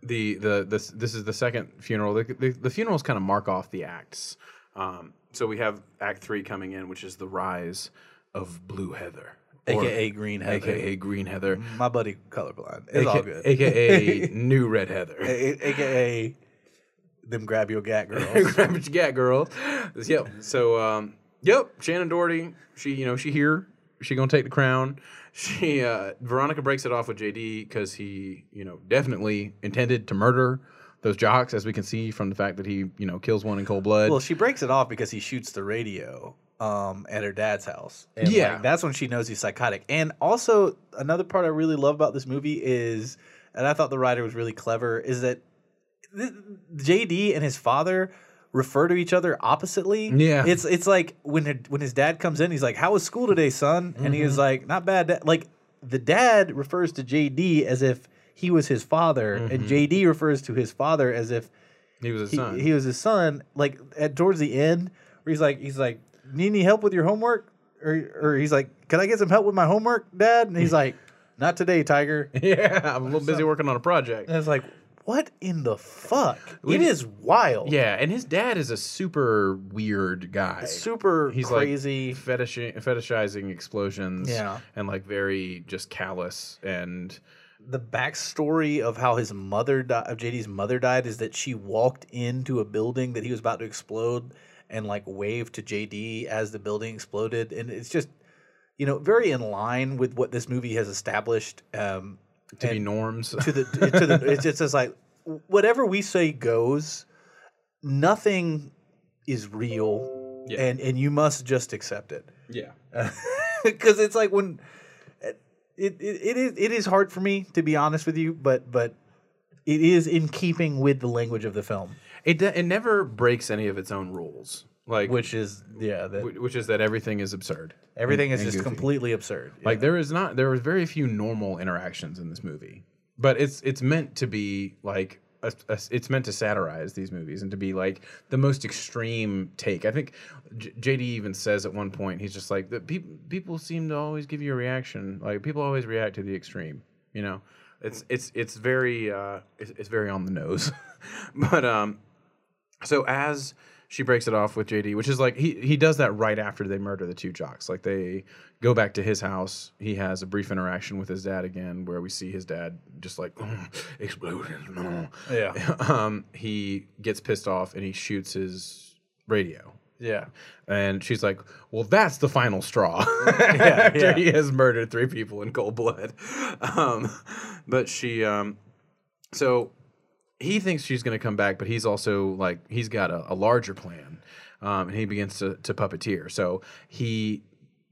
the the this this is the second funeral. The the, the funerals kind of mark off the acts. Um, so we have Act Three coming in, which is the rise of Blue Heather, AKA Green Heather. AKA Green Heather, My buddy colorblind. It's all AKA, good. AKA New Red Heather. A- AKA them grab your gat girls. Grab your you got, girl. Yep. So, um, yep. Shannen Doherty. She, you know, she here. She gonna take the crown. She, uh, Veronica breaks it off with JD because he, you know, definitely intended to murder those jocks, as we can see from the fact that he, you know, kills one in cold blood. well, she breaks it off because he shoots the radio um, at her dad's house. And Yeah. like, that's when she knows he's psychotic. And also, another part I really love about this movie is, and I thought the writer was really clever, is that th- JD and his father refer to each other oppositely. Yeah. it's it's like when when his dad comes in, he's like, "How was school today, son?" And he Mm-hmm. was like, "Not bad." Dad." Like the dad refers to JD as if he was his father, and JD refers to his father as if he was his he, son. he was his son. Like at towards the end, where he's like, he's like, "Need any help with your homework?" Or or he's like, "Can I get some help with my homework, Dad?" And he's like, "Not today, Tiger." Yeah, I'm a little busy working on a project. And it's like, what in the fuck? it is wild. Yeah, and his dad is a super weird guy. super He's crazy. like fetish fetishizing explosions. Yeah. and like very just callous and the backstory of how his mother died, of JD's mother died, is that she walked into a building that he was about to explode and like waved to JD as the building exploded, and it's just, you know, very in line with what this movie has established. Um, to be norms. to the to the it's just, it's like whatever we say goes. Nothing is real, Yeah. and and you must just accept it yeah. because it's like when it, it it is it is hard for me to be honest with you, but but it is in keeping with the language of the film, It it never breaks any of its own rules. Like which is yeah, that which is that everything is absurd. everything and- is and just goofy. completely absurd. Like there is not there was very few normal interactions in this movie, but it's it's meant to be like a, a- it's meant to satirize these movies and to be like the most extreme take. I think J- JD even says at one point he's just like the people people seem to always give you a reaction. Like people always react to the extreme. You know, it's it's it's very uh, it's, it's very on the nose, but um, so as she breaks it off with JD, which is like he he does that right after they murder the two jocks. Like they go back to his house. He has a brief interaction with his dad again, where we see his dad just like explosion. Yeah. um, he gets pissed off and he shoots his radio. yeah, And she's like, "Well, that's the final straw." After yeah. he has murdered three people in cold blood, um, but she, um, so he thinks she's going to come back, but he's also like he's got a, a larger plan, um, and he begins to, to puppeteer. So he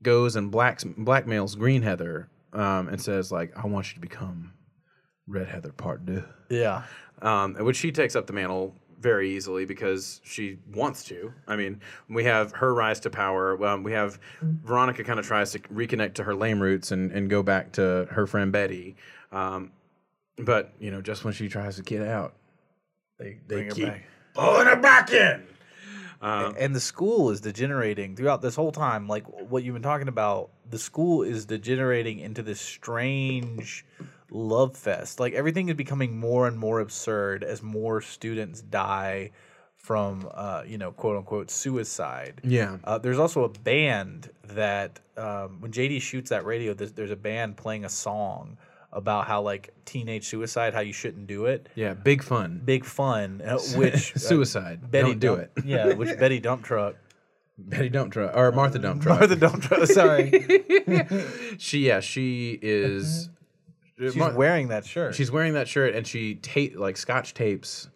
goes and blacks, blackmails Green Heather um, and says like, "I want you to become Red Heather Part Deux." yeah, um, which she takes up the mantle very easily because she wants to. I mean, we have her rise to power. Um, we have Veronica kind of tries to reconnect to her lame roots and, and go back to her friend Betty. Um, but you know, just when she tries to get out, they they Bring her keep back. pulling her back in. and the school is degenerating throughout this whole time. Like what you've been talking about, the school is degenerating into this strange love fest. Like everything is becoming more and more absurd as more students die from, uh, you know, quote unquote suicide. Yeah. Uh, there's also a band that um, when JD shoots that radio, there's, there's a band playing a song about how like teenage suicide, how you shouldn't do it. Yeah, big fun. Big fun, uh, which uh, Suicide. Betty Don't do Dump- it. Yeah, which Betty Dump Truck. Betty Dump Truck or Martha Dump Truck. Martha Dump Truck. Sorry, she yeah she is. she's Mar- wearing that shirt. She's wearing that shirt and she tape like scotch tapes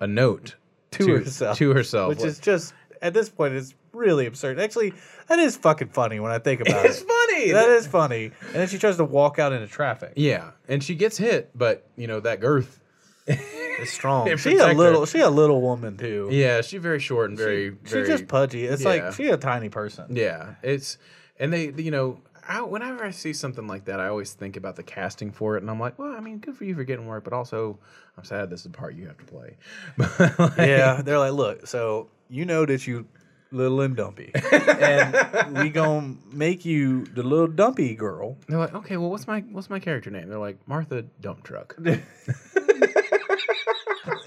a note to, herself, To herself, which Like, is just at this point it's really absurd. Actually, that is fucking funny when I think about it's it. That is funny. And then she tries to walk out into traffic. yeah, and she gets hit, but you know that girth. is strong. It she a her. little. She a little woman too. Yeah, she's very short and very. She's just pudgy. It's yeah. like she a tiny person. Yeah, it's and they you know. I, whenever I see something like that, I always think about the casting for it, and I'm like, well, I mean, good for you for getting work, but also, I'm sad this is the part you have to play. But, like, yeah, they're like, look, so you know that you little and dumpy, and we gonna make you the little dumpy girl. They're like, okay, well, what's my what's my character name? They're like Martha Dump Truck.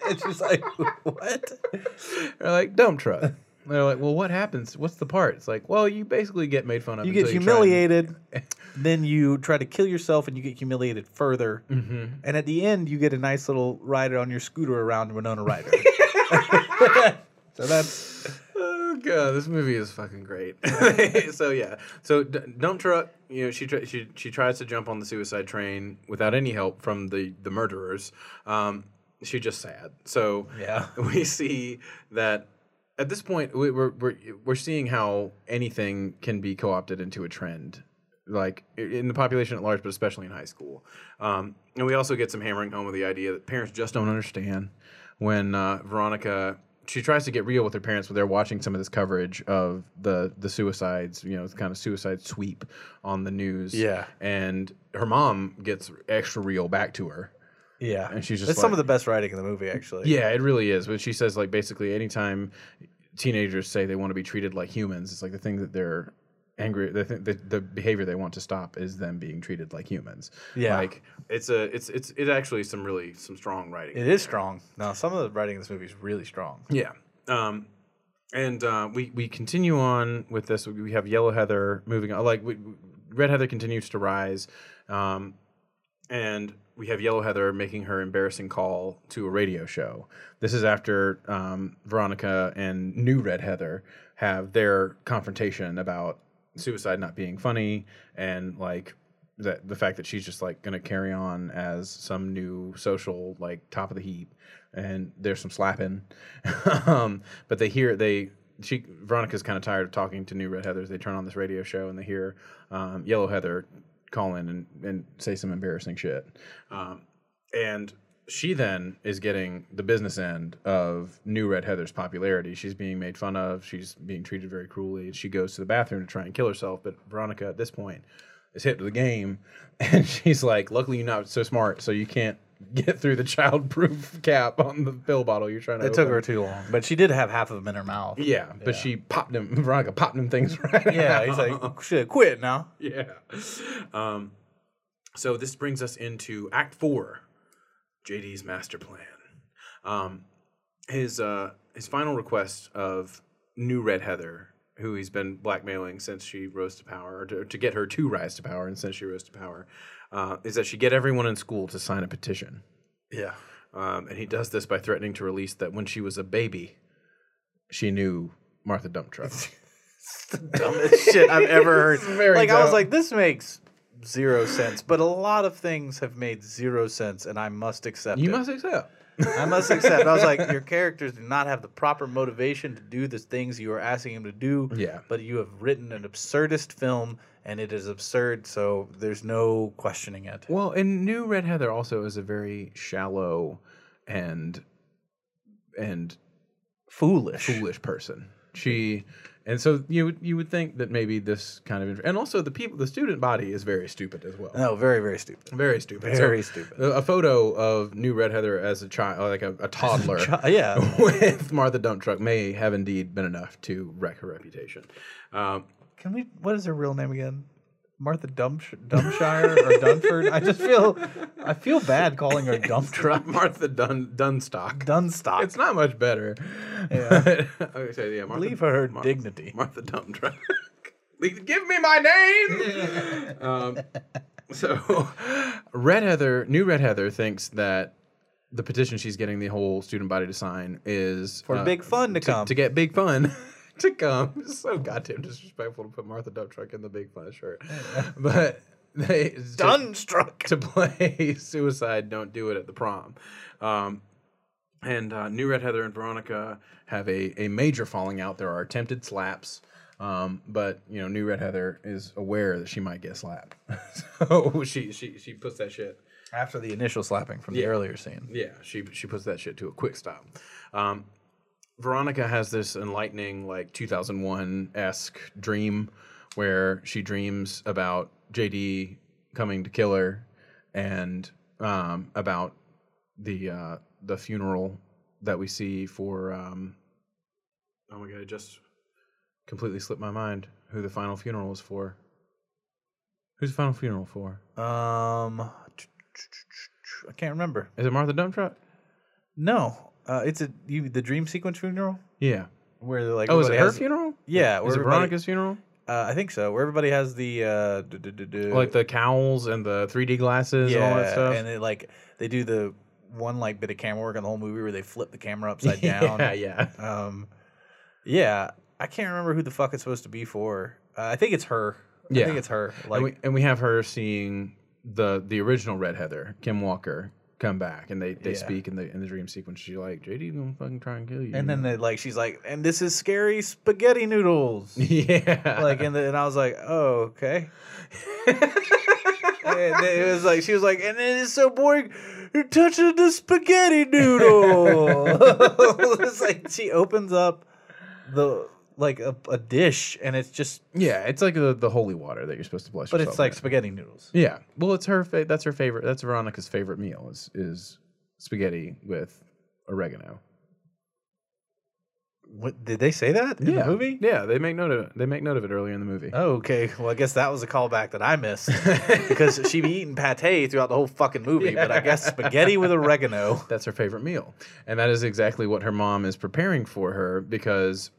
It's just like what? They're like dump truck. They're like, well, what happens? What's the part? It's like, well, you basically get made fun of. You get until try and- humiliated, then you try to kill yourself, and you get humiliated further. Mm-hmm. And at the end, you get a nice little ride on your scooter around Winona Ryder. so that's Oh god, this movie is fucking great. so yeah, so D- dump truck. You know, she tr- she she tries to jump on the suicide train without any help from the the murderers. Um, she's just sad. So Yeah. we see that at this point we- we're we're we're seeing how anything can be co-opted into a trend. Like in the population at large, but especially in high school, um, and we also get some hammering home of the idea that parents just don't understand when uh, Veronica she tries to get real with her parents when they're watching some of this coverage of the the suicides, you know, kind of suicide sweep on the news. Yeah. and her mom gets extra real back to her. yeah. And she's just That's some of the best writing in the movie, actually. Yeah, it really is. But she says like basically anytime teenagers say they want to be treated like humans, it's like the thing that they're angry the, th- the the behavior they want to stop is them being treated like humans. Yeah. Like it's a it's it's it's actually some really some strong writing. It is strong. now some of the writing in this movie is really strong. Yeah. Um, and uh, we we continue on with this. We have Yellow Heather moving on. Like we, Red Heather continues to rise, um, and we have Yellow Heather making her embarrassing call to a radio show. This is after um, Veronica and New Red Heather have their confrontation about suicide not being funny and like that the fact that she's just like gonna carry on as some new social like top of the heap and there's some slapping. Um, but they hear they she veronica's kind of tired of talking to new red heathers they turn on this radio show and they hear um, yellow heather call in and, and say some embarrassing shit. Um, and she then is getting the business end of new red heather's popularity. She's being made fun of. She's being treated very cruelly. She goes to the bathroom to try and kill herself but veronica at this point is hit with the game and she's like luckily you're not so smart so you can't get through the child-proof cap on the pill bottle you're trying to It took her too long, but she did have half of them in her mouth. yeah but she popped him veronica popped him things right Yeah, he's like, shit, quit now. yeah. Um, so this brings us into Act Four, JD's master plan. Um, his uh, his final request of new Red Heather, who he's been blackmailing since she rose to power, or to, to get her to rise to power, and since she rose to power, uh, is that she get everyone in school to sign a petition. Yeah. Um, and he does this by threatening to release that when she was a baby, she knew Martha Dump Truck. The dumbest shit I've ever heard. very like I was like, this makes zero sense, but a lot of things have made zero sense, and I must accept you it. must accept. I must accept. I was like, your characters do not have the proper motivation to do the things you are asking them to do. Yeah. But you have written an absurdist film, and it is absurd, so there's no questioning it. Well, and New Red Heather also is a very shallow and and Foolish. foolish person. She and so you would you would think that maybe this kind of and also the people the student body is very stupid as well. No, very, very stupid. Very stupid. Very So, stupid. A a photo of New Red Heather as a child, like a, a toddler, Chi- yeah. with Martha Dump Truck may have indeed been enough to wreck her reputation. Um, Can we? What is her real name again? Martha Dumsh- Dumpshire or Dunford? I just feel, I feel bad calling her Dump Truck. Martha Dun Dunnstock. Dunnstock. It's not much better. Yeah. okay, so yeah, Martha, Leave her her Mar- dignity. Martha Dump Truck. Give me my name. um, so, Red Heather, new Red Heather, thinks that the petition she's getting the whole student body to sign is For big fun to come. to get big fun to come. It's so goddamn disrespectful to put Martha Dump Truck in the big fun shirt, but they to- Dunstruck. to play suicide don't do it at the prom um, and uh, new red heather and veronica have a, a major falling out there are attempted slaps um, but you know new red heather is aware that she might get slapped so she, she she puts that shit After the initial slapping from the Yeah. earlier scene. yeah, she she puts that shit to a quick stop. Um, Veronica has this enlightening, like 2001 esque dream where she dreams about JD coming to kill her and um, about the uh, the funeral that we see for. Um, oh my god! I just completely slipped my mind who the final funeral was for. Who's the final funeral for? Um, I can't remember. Is it Martha Dumptruck? No, uh, it's a you the dream sequence funeral Yeah. where they're like Oh, is it everybody her has- funeral? Yeah, Is it everybody- Veronica's funeral? Uh, I think so. Where everybody has the uh, Like the cowls and the 3D glasses and all that stuff. and it like they do the one like bit of camera work on the whole movie where they flip the camera upside Yeah, down. yeah. Um, yeah, I can't remember who the fuck it's supposed to be for. Uh, I think it's her. I Yeah. think it's her. Like, and, we, and we have her seeing the the original Red Heather, Kim Walker, come back, and they, they Yeah. speak in the in the dream sequence. She's like, JD gonna fucking try and kill you. and then they, like she's like, and this is scary spaghetti noodles. yeah, like and, the, and I was like, oh okay. and it was like she was like, and it is so boring. You're touching the spaghetti noodle. it's like she opens up the like a, a dish, and it's just, yeah, it's like the, the holy water that you're supposed to bless. but yourself it's like with. spaghetti noodles. yeah. Well, it's her. Fa- that's her favorite. That's Veronica's favorite meal is is spaghetti with oregano. What did they say that in yeah, the movie? Yeah, they make note of it. they make note of it earlier in the movie. Oh, okay. Well, I guess that was a callback that I missed because she be eating pate throughout the whole fucking movie. But I guess spaghetti with oregano. That's her favorite meal. And that is exactly what her mom is preparing for her because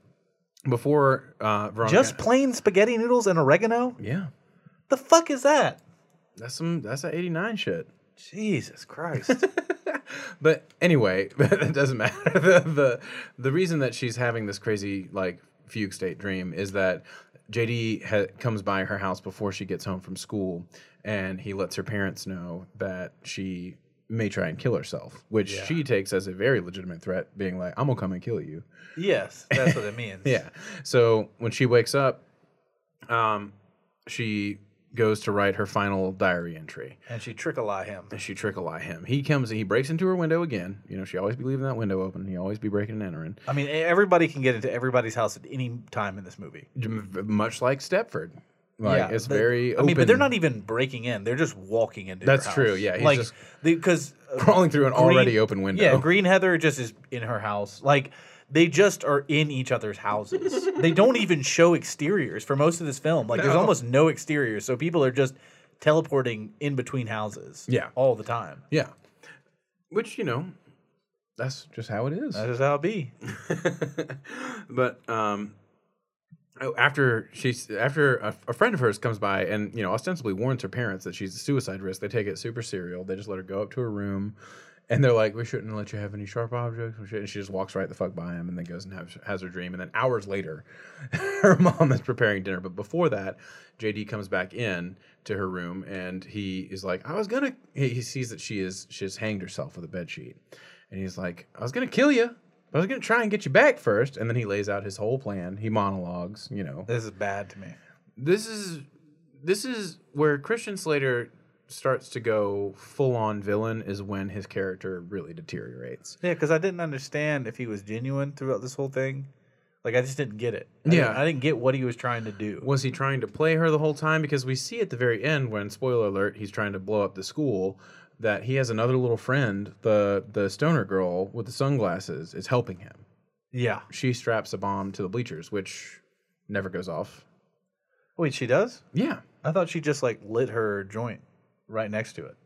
before uh, Veronica. Just plain spaghetti noodles and oregano. Yeah. The fuck is that? That's some that's that 89 shit. Jesus Christ. But anyway, that doesn't matter. The, the the reason that she's having this crazy like fugue state dream is that JD ha- comes by her house before she gets home from school, and he lets her parents know that she may try and kill herself, which Yeah. she takes as a very legitimate threat, being like, "I'm gonna come and kill you." yes, that's what it means. Yeah. So when she wakes up, um, she goes to write her final diary entry. And she trickle eye him. And she trickle eye him. He comes, and he breaks into her window again. You know, she always be leaving that window open. He always be breaking and entering. I mean, everybody can get into everybody's house at any time in this movie. Much like Stepford. Like, it's the- very I mean, but they're not even breaking in; they're just walking into. That's true, yeah, he's like because crawling through an already open window. Yeah, Green Heather just is in her house. Like they just are in each other's houses. they don't even show exteriors for most of this film. Like there's almost no exteriors, so people are just teleporting in between houses. Yeah. all the time. Yeah. Which, you know, that's just how it is. That's how it be. but um Oh, after she's after a, a friend of hers comes by and you know ostensibly warns her parents that she's a suicide risk they take it super serial. They just let her go up to her room and they're like we shouldn't let you have any sharp objects. And she just walks right the fuck by him and then goes and has, has her dream. And then hours later her mom is preparing dinner. But before that jd comes back in to her room and he is like i was gonna he, he sees that she is she has hanged herself with a bed sheet. And he's like i was gonna kill you I was gonna try and get you back first, and then he lays out his whole plan. He monologues, you know. This is bad to me. This is this is where Christian Slater starts to go full on villain is when his character really deteriorates. Yeah, because I didn't understand if he was genuine throughout this whole thing. Like I just didn't get it. I Yeah. didn't- I didn't get what he was trying to do. Was he trying to play her the whole time? Because we see at the very end when spoiler alert, he's trying to blow up the school, that he has another little friend, the the stoner girl with the sunglasses, is helping him. Yeah. She straps a bomb to the bleachers, which never goes off. Wait, she does? Yeah. I thought she just like lit her joint right next to it.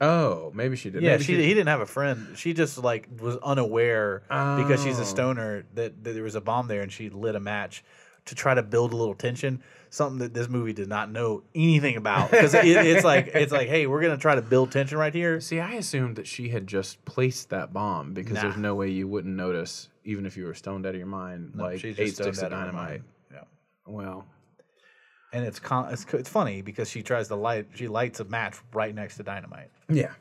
Oh, maybe she did. Yeah, Maybe she, he didn't have a friend. She just like was unaware because she's Oh. a stoner that, that there was a bomb there and she lit a match to try to build a little tension. Something that this movie did not know anything about because it, it's like it's like hey, we're gonna try to build tension right here. See, I assumed that she had just placed that bomb because Nah. there's no way you wouldn't notice, even if you were stoned out of your mind, No, like she's eight just stoned sticks of out of her dynamite. Yeah. Well, And it's con- it's it's funny because she tries to light she lights a match right next to dynamite. yeah.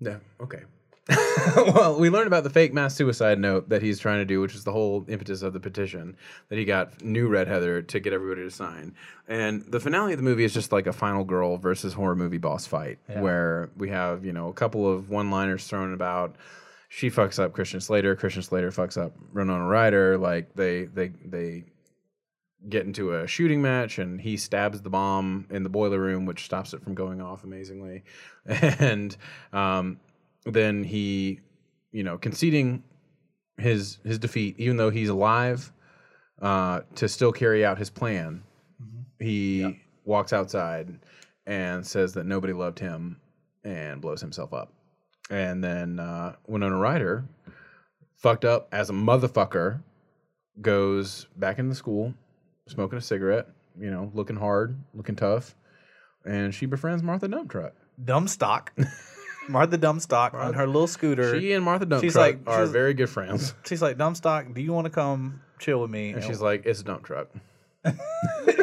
Yeah, okay. well, we learned about the fake mass suicide note that he's trying to do, which is the whole impetus of the petition that he got new Red Heather to get everybody to sign. And the finale of the movie is just like a final girl versus horror movie boss fight, Yeah. where we have, you know, a couple of one liners thrown about. She fucks up Christian Slater. Christian Slater fucks up Winona Ryder. Like they they they get into a shooting match and he stabs the bomb in the boiler room, which stops it from going off amazingly. And um, then he, you know, conceding his his defeat, even though he's alive, uh, to still carry out his plan, Mm-hmm. he walks outside and says that nobody loved him and blows himself up. And then uh, Winona Ryder, fucked up as a motherfucker, goes back into school, smoking a cigarette, you know, looking hard, looking tough, and she befriends Martha Dump Truck. Martha Dumbstock on her little scooter. She and Martha she's like, are she's- very good friends. She's like, Dumbstock, do you want to come chill with me? And she's like, it's a dump truck.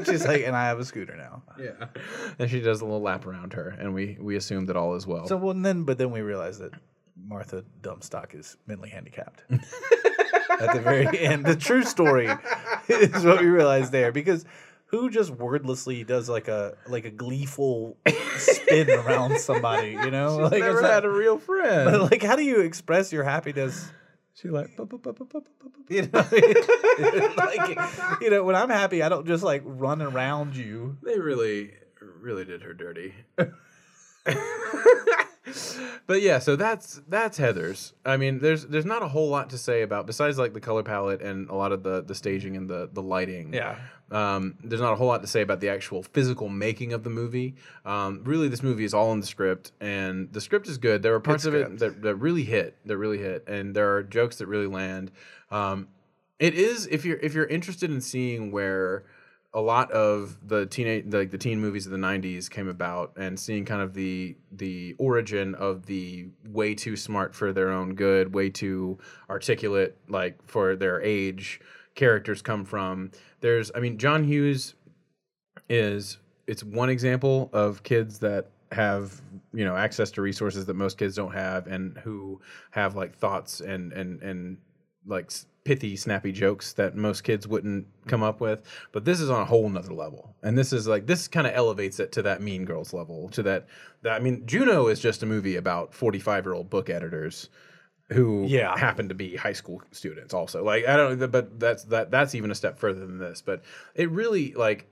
she's like, and I have a scooter now. Yeah. And she does a little lap around her, and we we assume that all is well. So well, and then but then we realize that Martha Dumbstock is mentally handicapped. At the very end, the true story is what we realize there because who just wordlessly does like a like a gleeful spin around somebody, you know? like never had a real friend. But like, how do you express your happiness? She like, you know, like, you know, when I'm happy, I don't just like run around you. They really, really did her dirty. but yeah, so that's that's Heathers. I mean, there's there's not a whole lot to say about besides like the color palette and a lot of the the staging and the the lighting. Yeah. Um, there's not a whole lot to say about the actual physical making of the movie. Um, really, this movie is all in the script, and the script is good. There are parts of it that, that really hit, that really hit, and there are jokes that really land. Um, it is if you're if you're interested in seeing where a lot of the teenage like the teen movies of the 90s came about and seeing kind of the the origin of the way too smart for their own good way too articulate like for their age characters come from. There's i mean john hughes is it's one example of kids that have you know access to resources that most kids don't have and who have like thoughts and and and like pithy snappy jokes that most kids wouldn't come up with but this is on a whole nother level. And this is like this kind of elevates it to that mean girls level to that that i mean juno is just a movie about 45 year old book editors who Yeah. happen to be high school students also. Like i don't but that's that that's even a step further than this. But it really like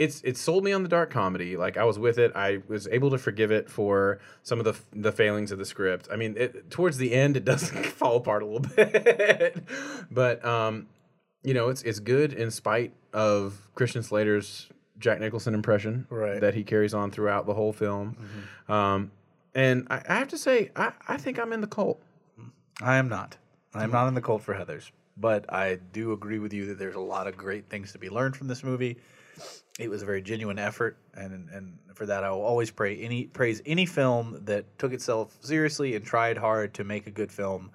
it's it sold me on the dark comedy. Like I was with it. I was able to forgive it for some of the the failings of the script. I mean, it, towards the end, it does fall apart a little bit, but um, you know, it's it's good in spite of Christian Slater's Jack Nicholson impression Right. that he carries on throughout the whole film. Um, and I, I have to say, I, I think I'm in the cult. I am not. I am not in the cult for Heathers, but I do agree with you that there's a lot of great things to be learned from this movie. It was a very genuine effort, and and for that I will always pray any praise any film that took itself seriously and tried hard to make a good film.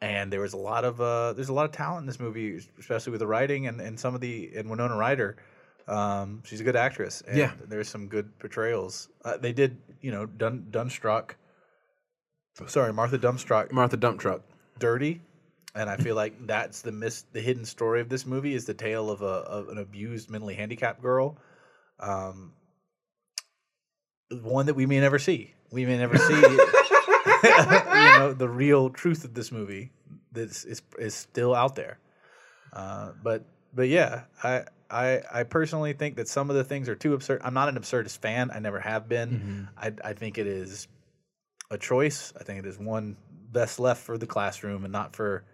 And there was a lot of uh, there's a lot of talent in this movie, especially with the writing and, and some of the and Winona Ryder. Um, she's a good actress. And Yeah. there's some good portrayals. Uh, they did, you know, Dun Dunstruck. Sorry, Martha Dumbstruck Martha Dumptruck. Dirty and i feel like that's the mis- the hidden story of this movie is the tale of a of an abused mentally handicapped girl um one that we may never see we may never see you know the real truth of this movie this is is still out there uh but but yeah i I, I personally think that some of the things are too absurd. I'm not an absurdist fan. I never have been. I, I think it is a choice. I think it is one best left for the classroom and not for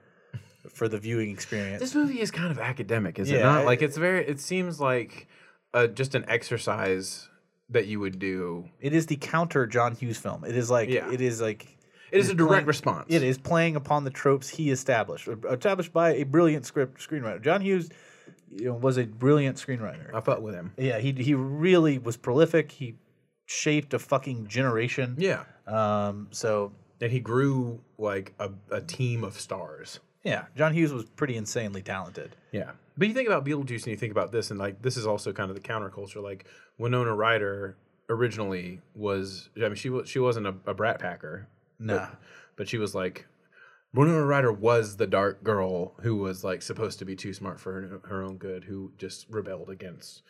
for the viewing experience. This movie is kind of academic, is it not? Like it's very. It seems like uh, just an exercise that you would do. It is the counter John Hughes film. It is like Yeah. it is like It is a direct playing- response. It is playing upon the tropes he established, established by a brilliant script screenwriter. John Hughes, you know, was a brilliant screenwriter. I fought with him. Yeah, he he really was prolific. He shaped a fucking generation. Yeah, Um. So and he grew like a, a team of stars. Yeah, John Hughes was pretty insanely talented. Yeah, but you think about Beetlejuice and you think about this, and like this is also kind of the counterculture. Like Winona Ryder originally was. I mean, she was she wasn't a, a brat packer. Nah. but, but she was like Winona Ryder was the dark girl who was like supposed to be too smart for her, her own good, who just rebelled against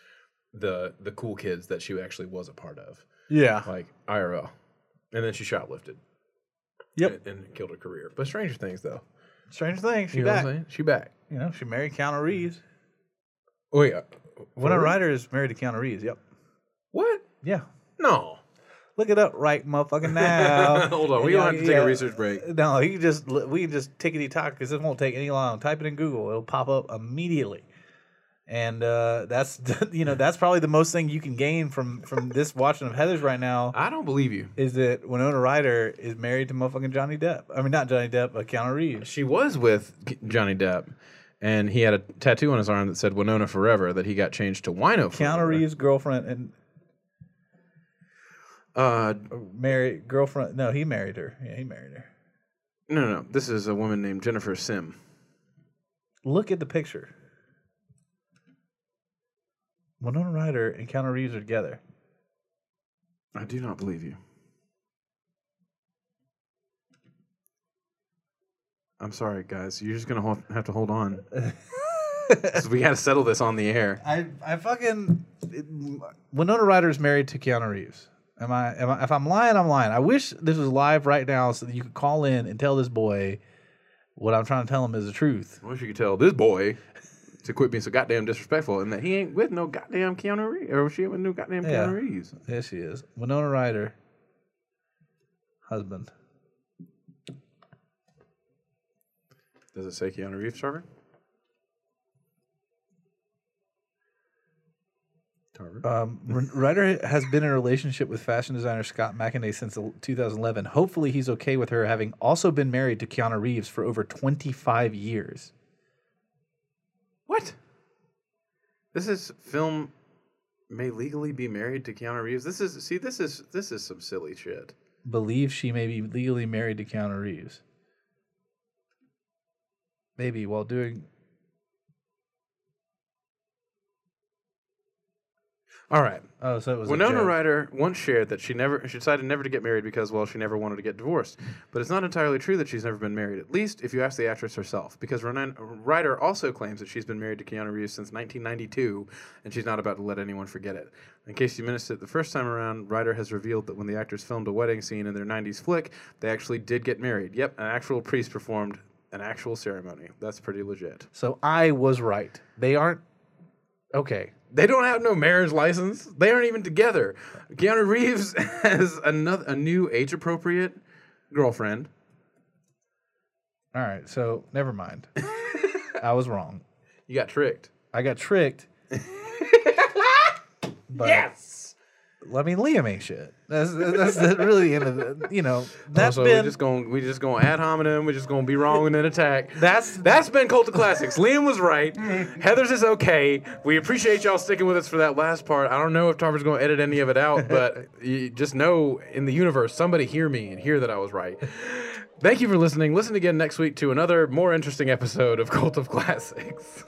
the the cool kids that she actually was a part of, Yeah. like IRL, and then she shoplifted. Yep. and, and killed her career. But Stranger Things, though, Stranger Things. She you know what back. I'm saying? She back. You know, she married Keanu Reeves. Oh uh, yeah, Winona For real? Ryder is married to Keanu Reeves. Yep. What? Yeah. No. Look it up right motherfucking now. Hold on, we don't have to take yeah. a research break. No, you can just we can just tickety talk because it won't take any long. Type it in Google, it'll pop up immediately. And uh, that's you know that's probably the most thing you can gain from from this watching of Heathers right now. I don't believe you. Is that Winona Ryder is married to motherfucking Johnny Depp? I mean, not Johnny Depp, but Keanu Reeves. She was with Johnny Depp, and he had a tattoo on his arm that said Winona Forever that he got changed to Wino Forever. Keanu Reeves' girlfriend and Uh, married girlfriend. No, he married her. Yeah, he married her. no, no, no. This is a woman named Jennifer Sim. Look at the picture. Winona Ryder and Keanu Reeves are together. I do not believe you. I'm sorry, guys. You're just gonna hold, have to hold on. 'Cause we got to settle this on the air. I I fucking it, Winona Ryder is married to Keanu Reeves. Am I, am I? If I'm lying, I'm lying. I wish this was live right now so that you could call in and tell this boy what I'm trying to tell him is the truth. I wish you could tell this boy to quit being so goddamn disrespectful and that he ain't with no goddamn Keanu Reeves or she ain't with no goddamn Yeah. Keanu Reeves. There she is, Winona Ryder, husband. Does it say Keanu Reeves, Tarver? Tarver. Um, Ryder has been in a relationship with fashion designer Scott McInerney since 2011. Hopefully, he's okay with her having also been married to Keanu Reeves for over 25 years. What? This is film may legally be married to Keanu Reeves. This is see this is this is some silly shit. Believe she may be legally married to Keanu Reeves. Maybe while doing. All right. Oh, so it was Winona. Ryder once shared that she never she decided never to get married because well she never wanted to get divorced. But it's not entirely true that she's never been married. At least if you ask the actress herself, because Ryder also claims that she's been married to Keanu Reeves since 1992, and she's not about to let anyone forget it. In case you missed it the first time around, Ryder has revealed that when the actors filmed a wedding scene in their 90s flick, they actually did get married. Yep, an actual priest performed an actual ceremony. That's pretty legit. So I was right. They aren't. Okay. They don't have no marriage license. They aren't even together. Keanu Reeves has another a new age appropriate girlfriend. All right. So never mind. I was wrong. You got tricked. I got tricked. yes. I mean, Liam ain't shit. That's that's the, really the end of the. You know, that's so been we just going we just going ad hominem. We're just going to be wrong and then attack. That's that's been Cult of Classics. Liam was right. Heathers is okay. We appreciate y'all sticking with us for that last part. I don't know if Tarver's going to edit any of it out, but you just know in the universe, somebody hear me and hear that I was right. Thank you for listening. Listen again next week to another more interesting episode of Cult of Classics.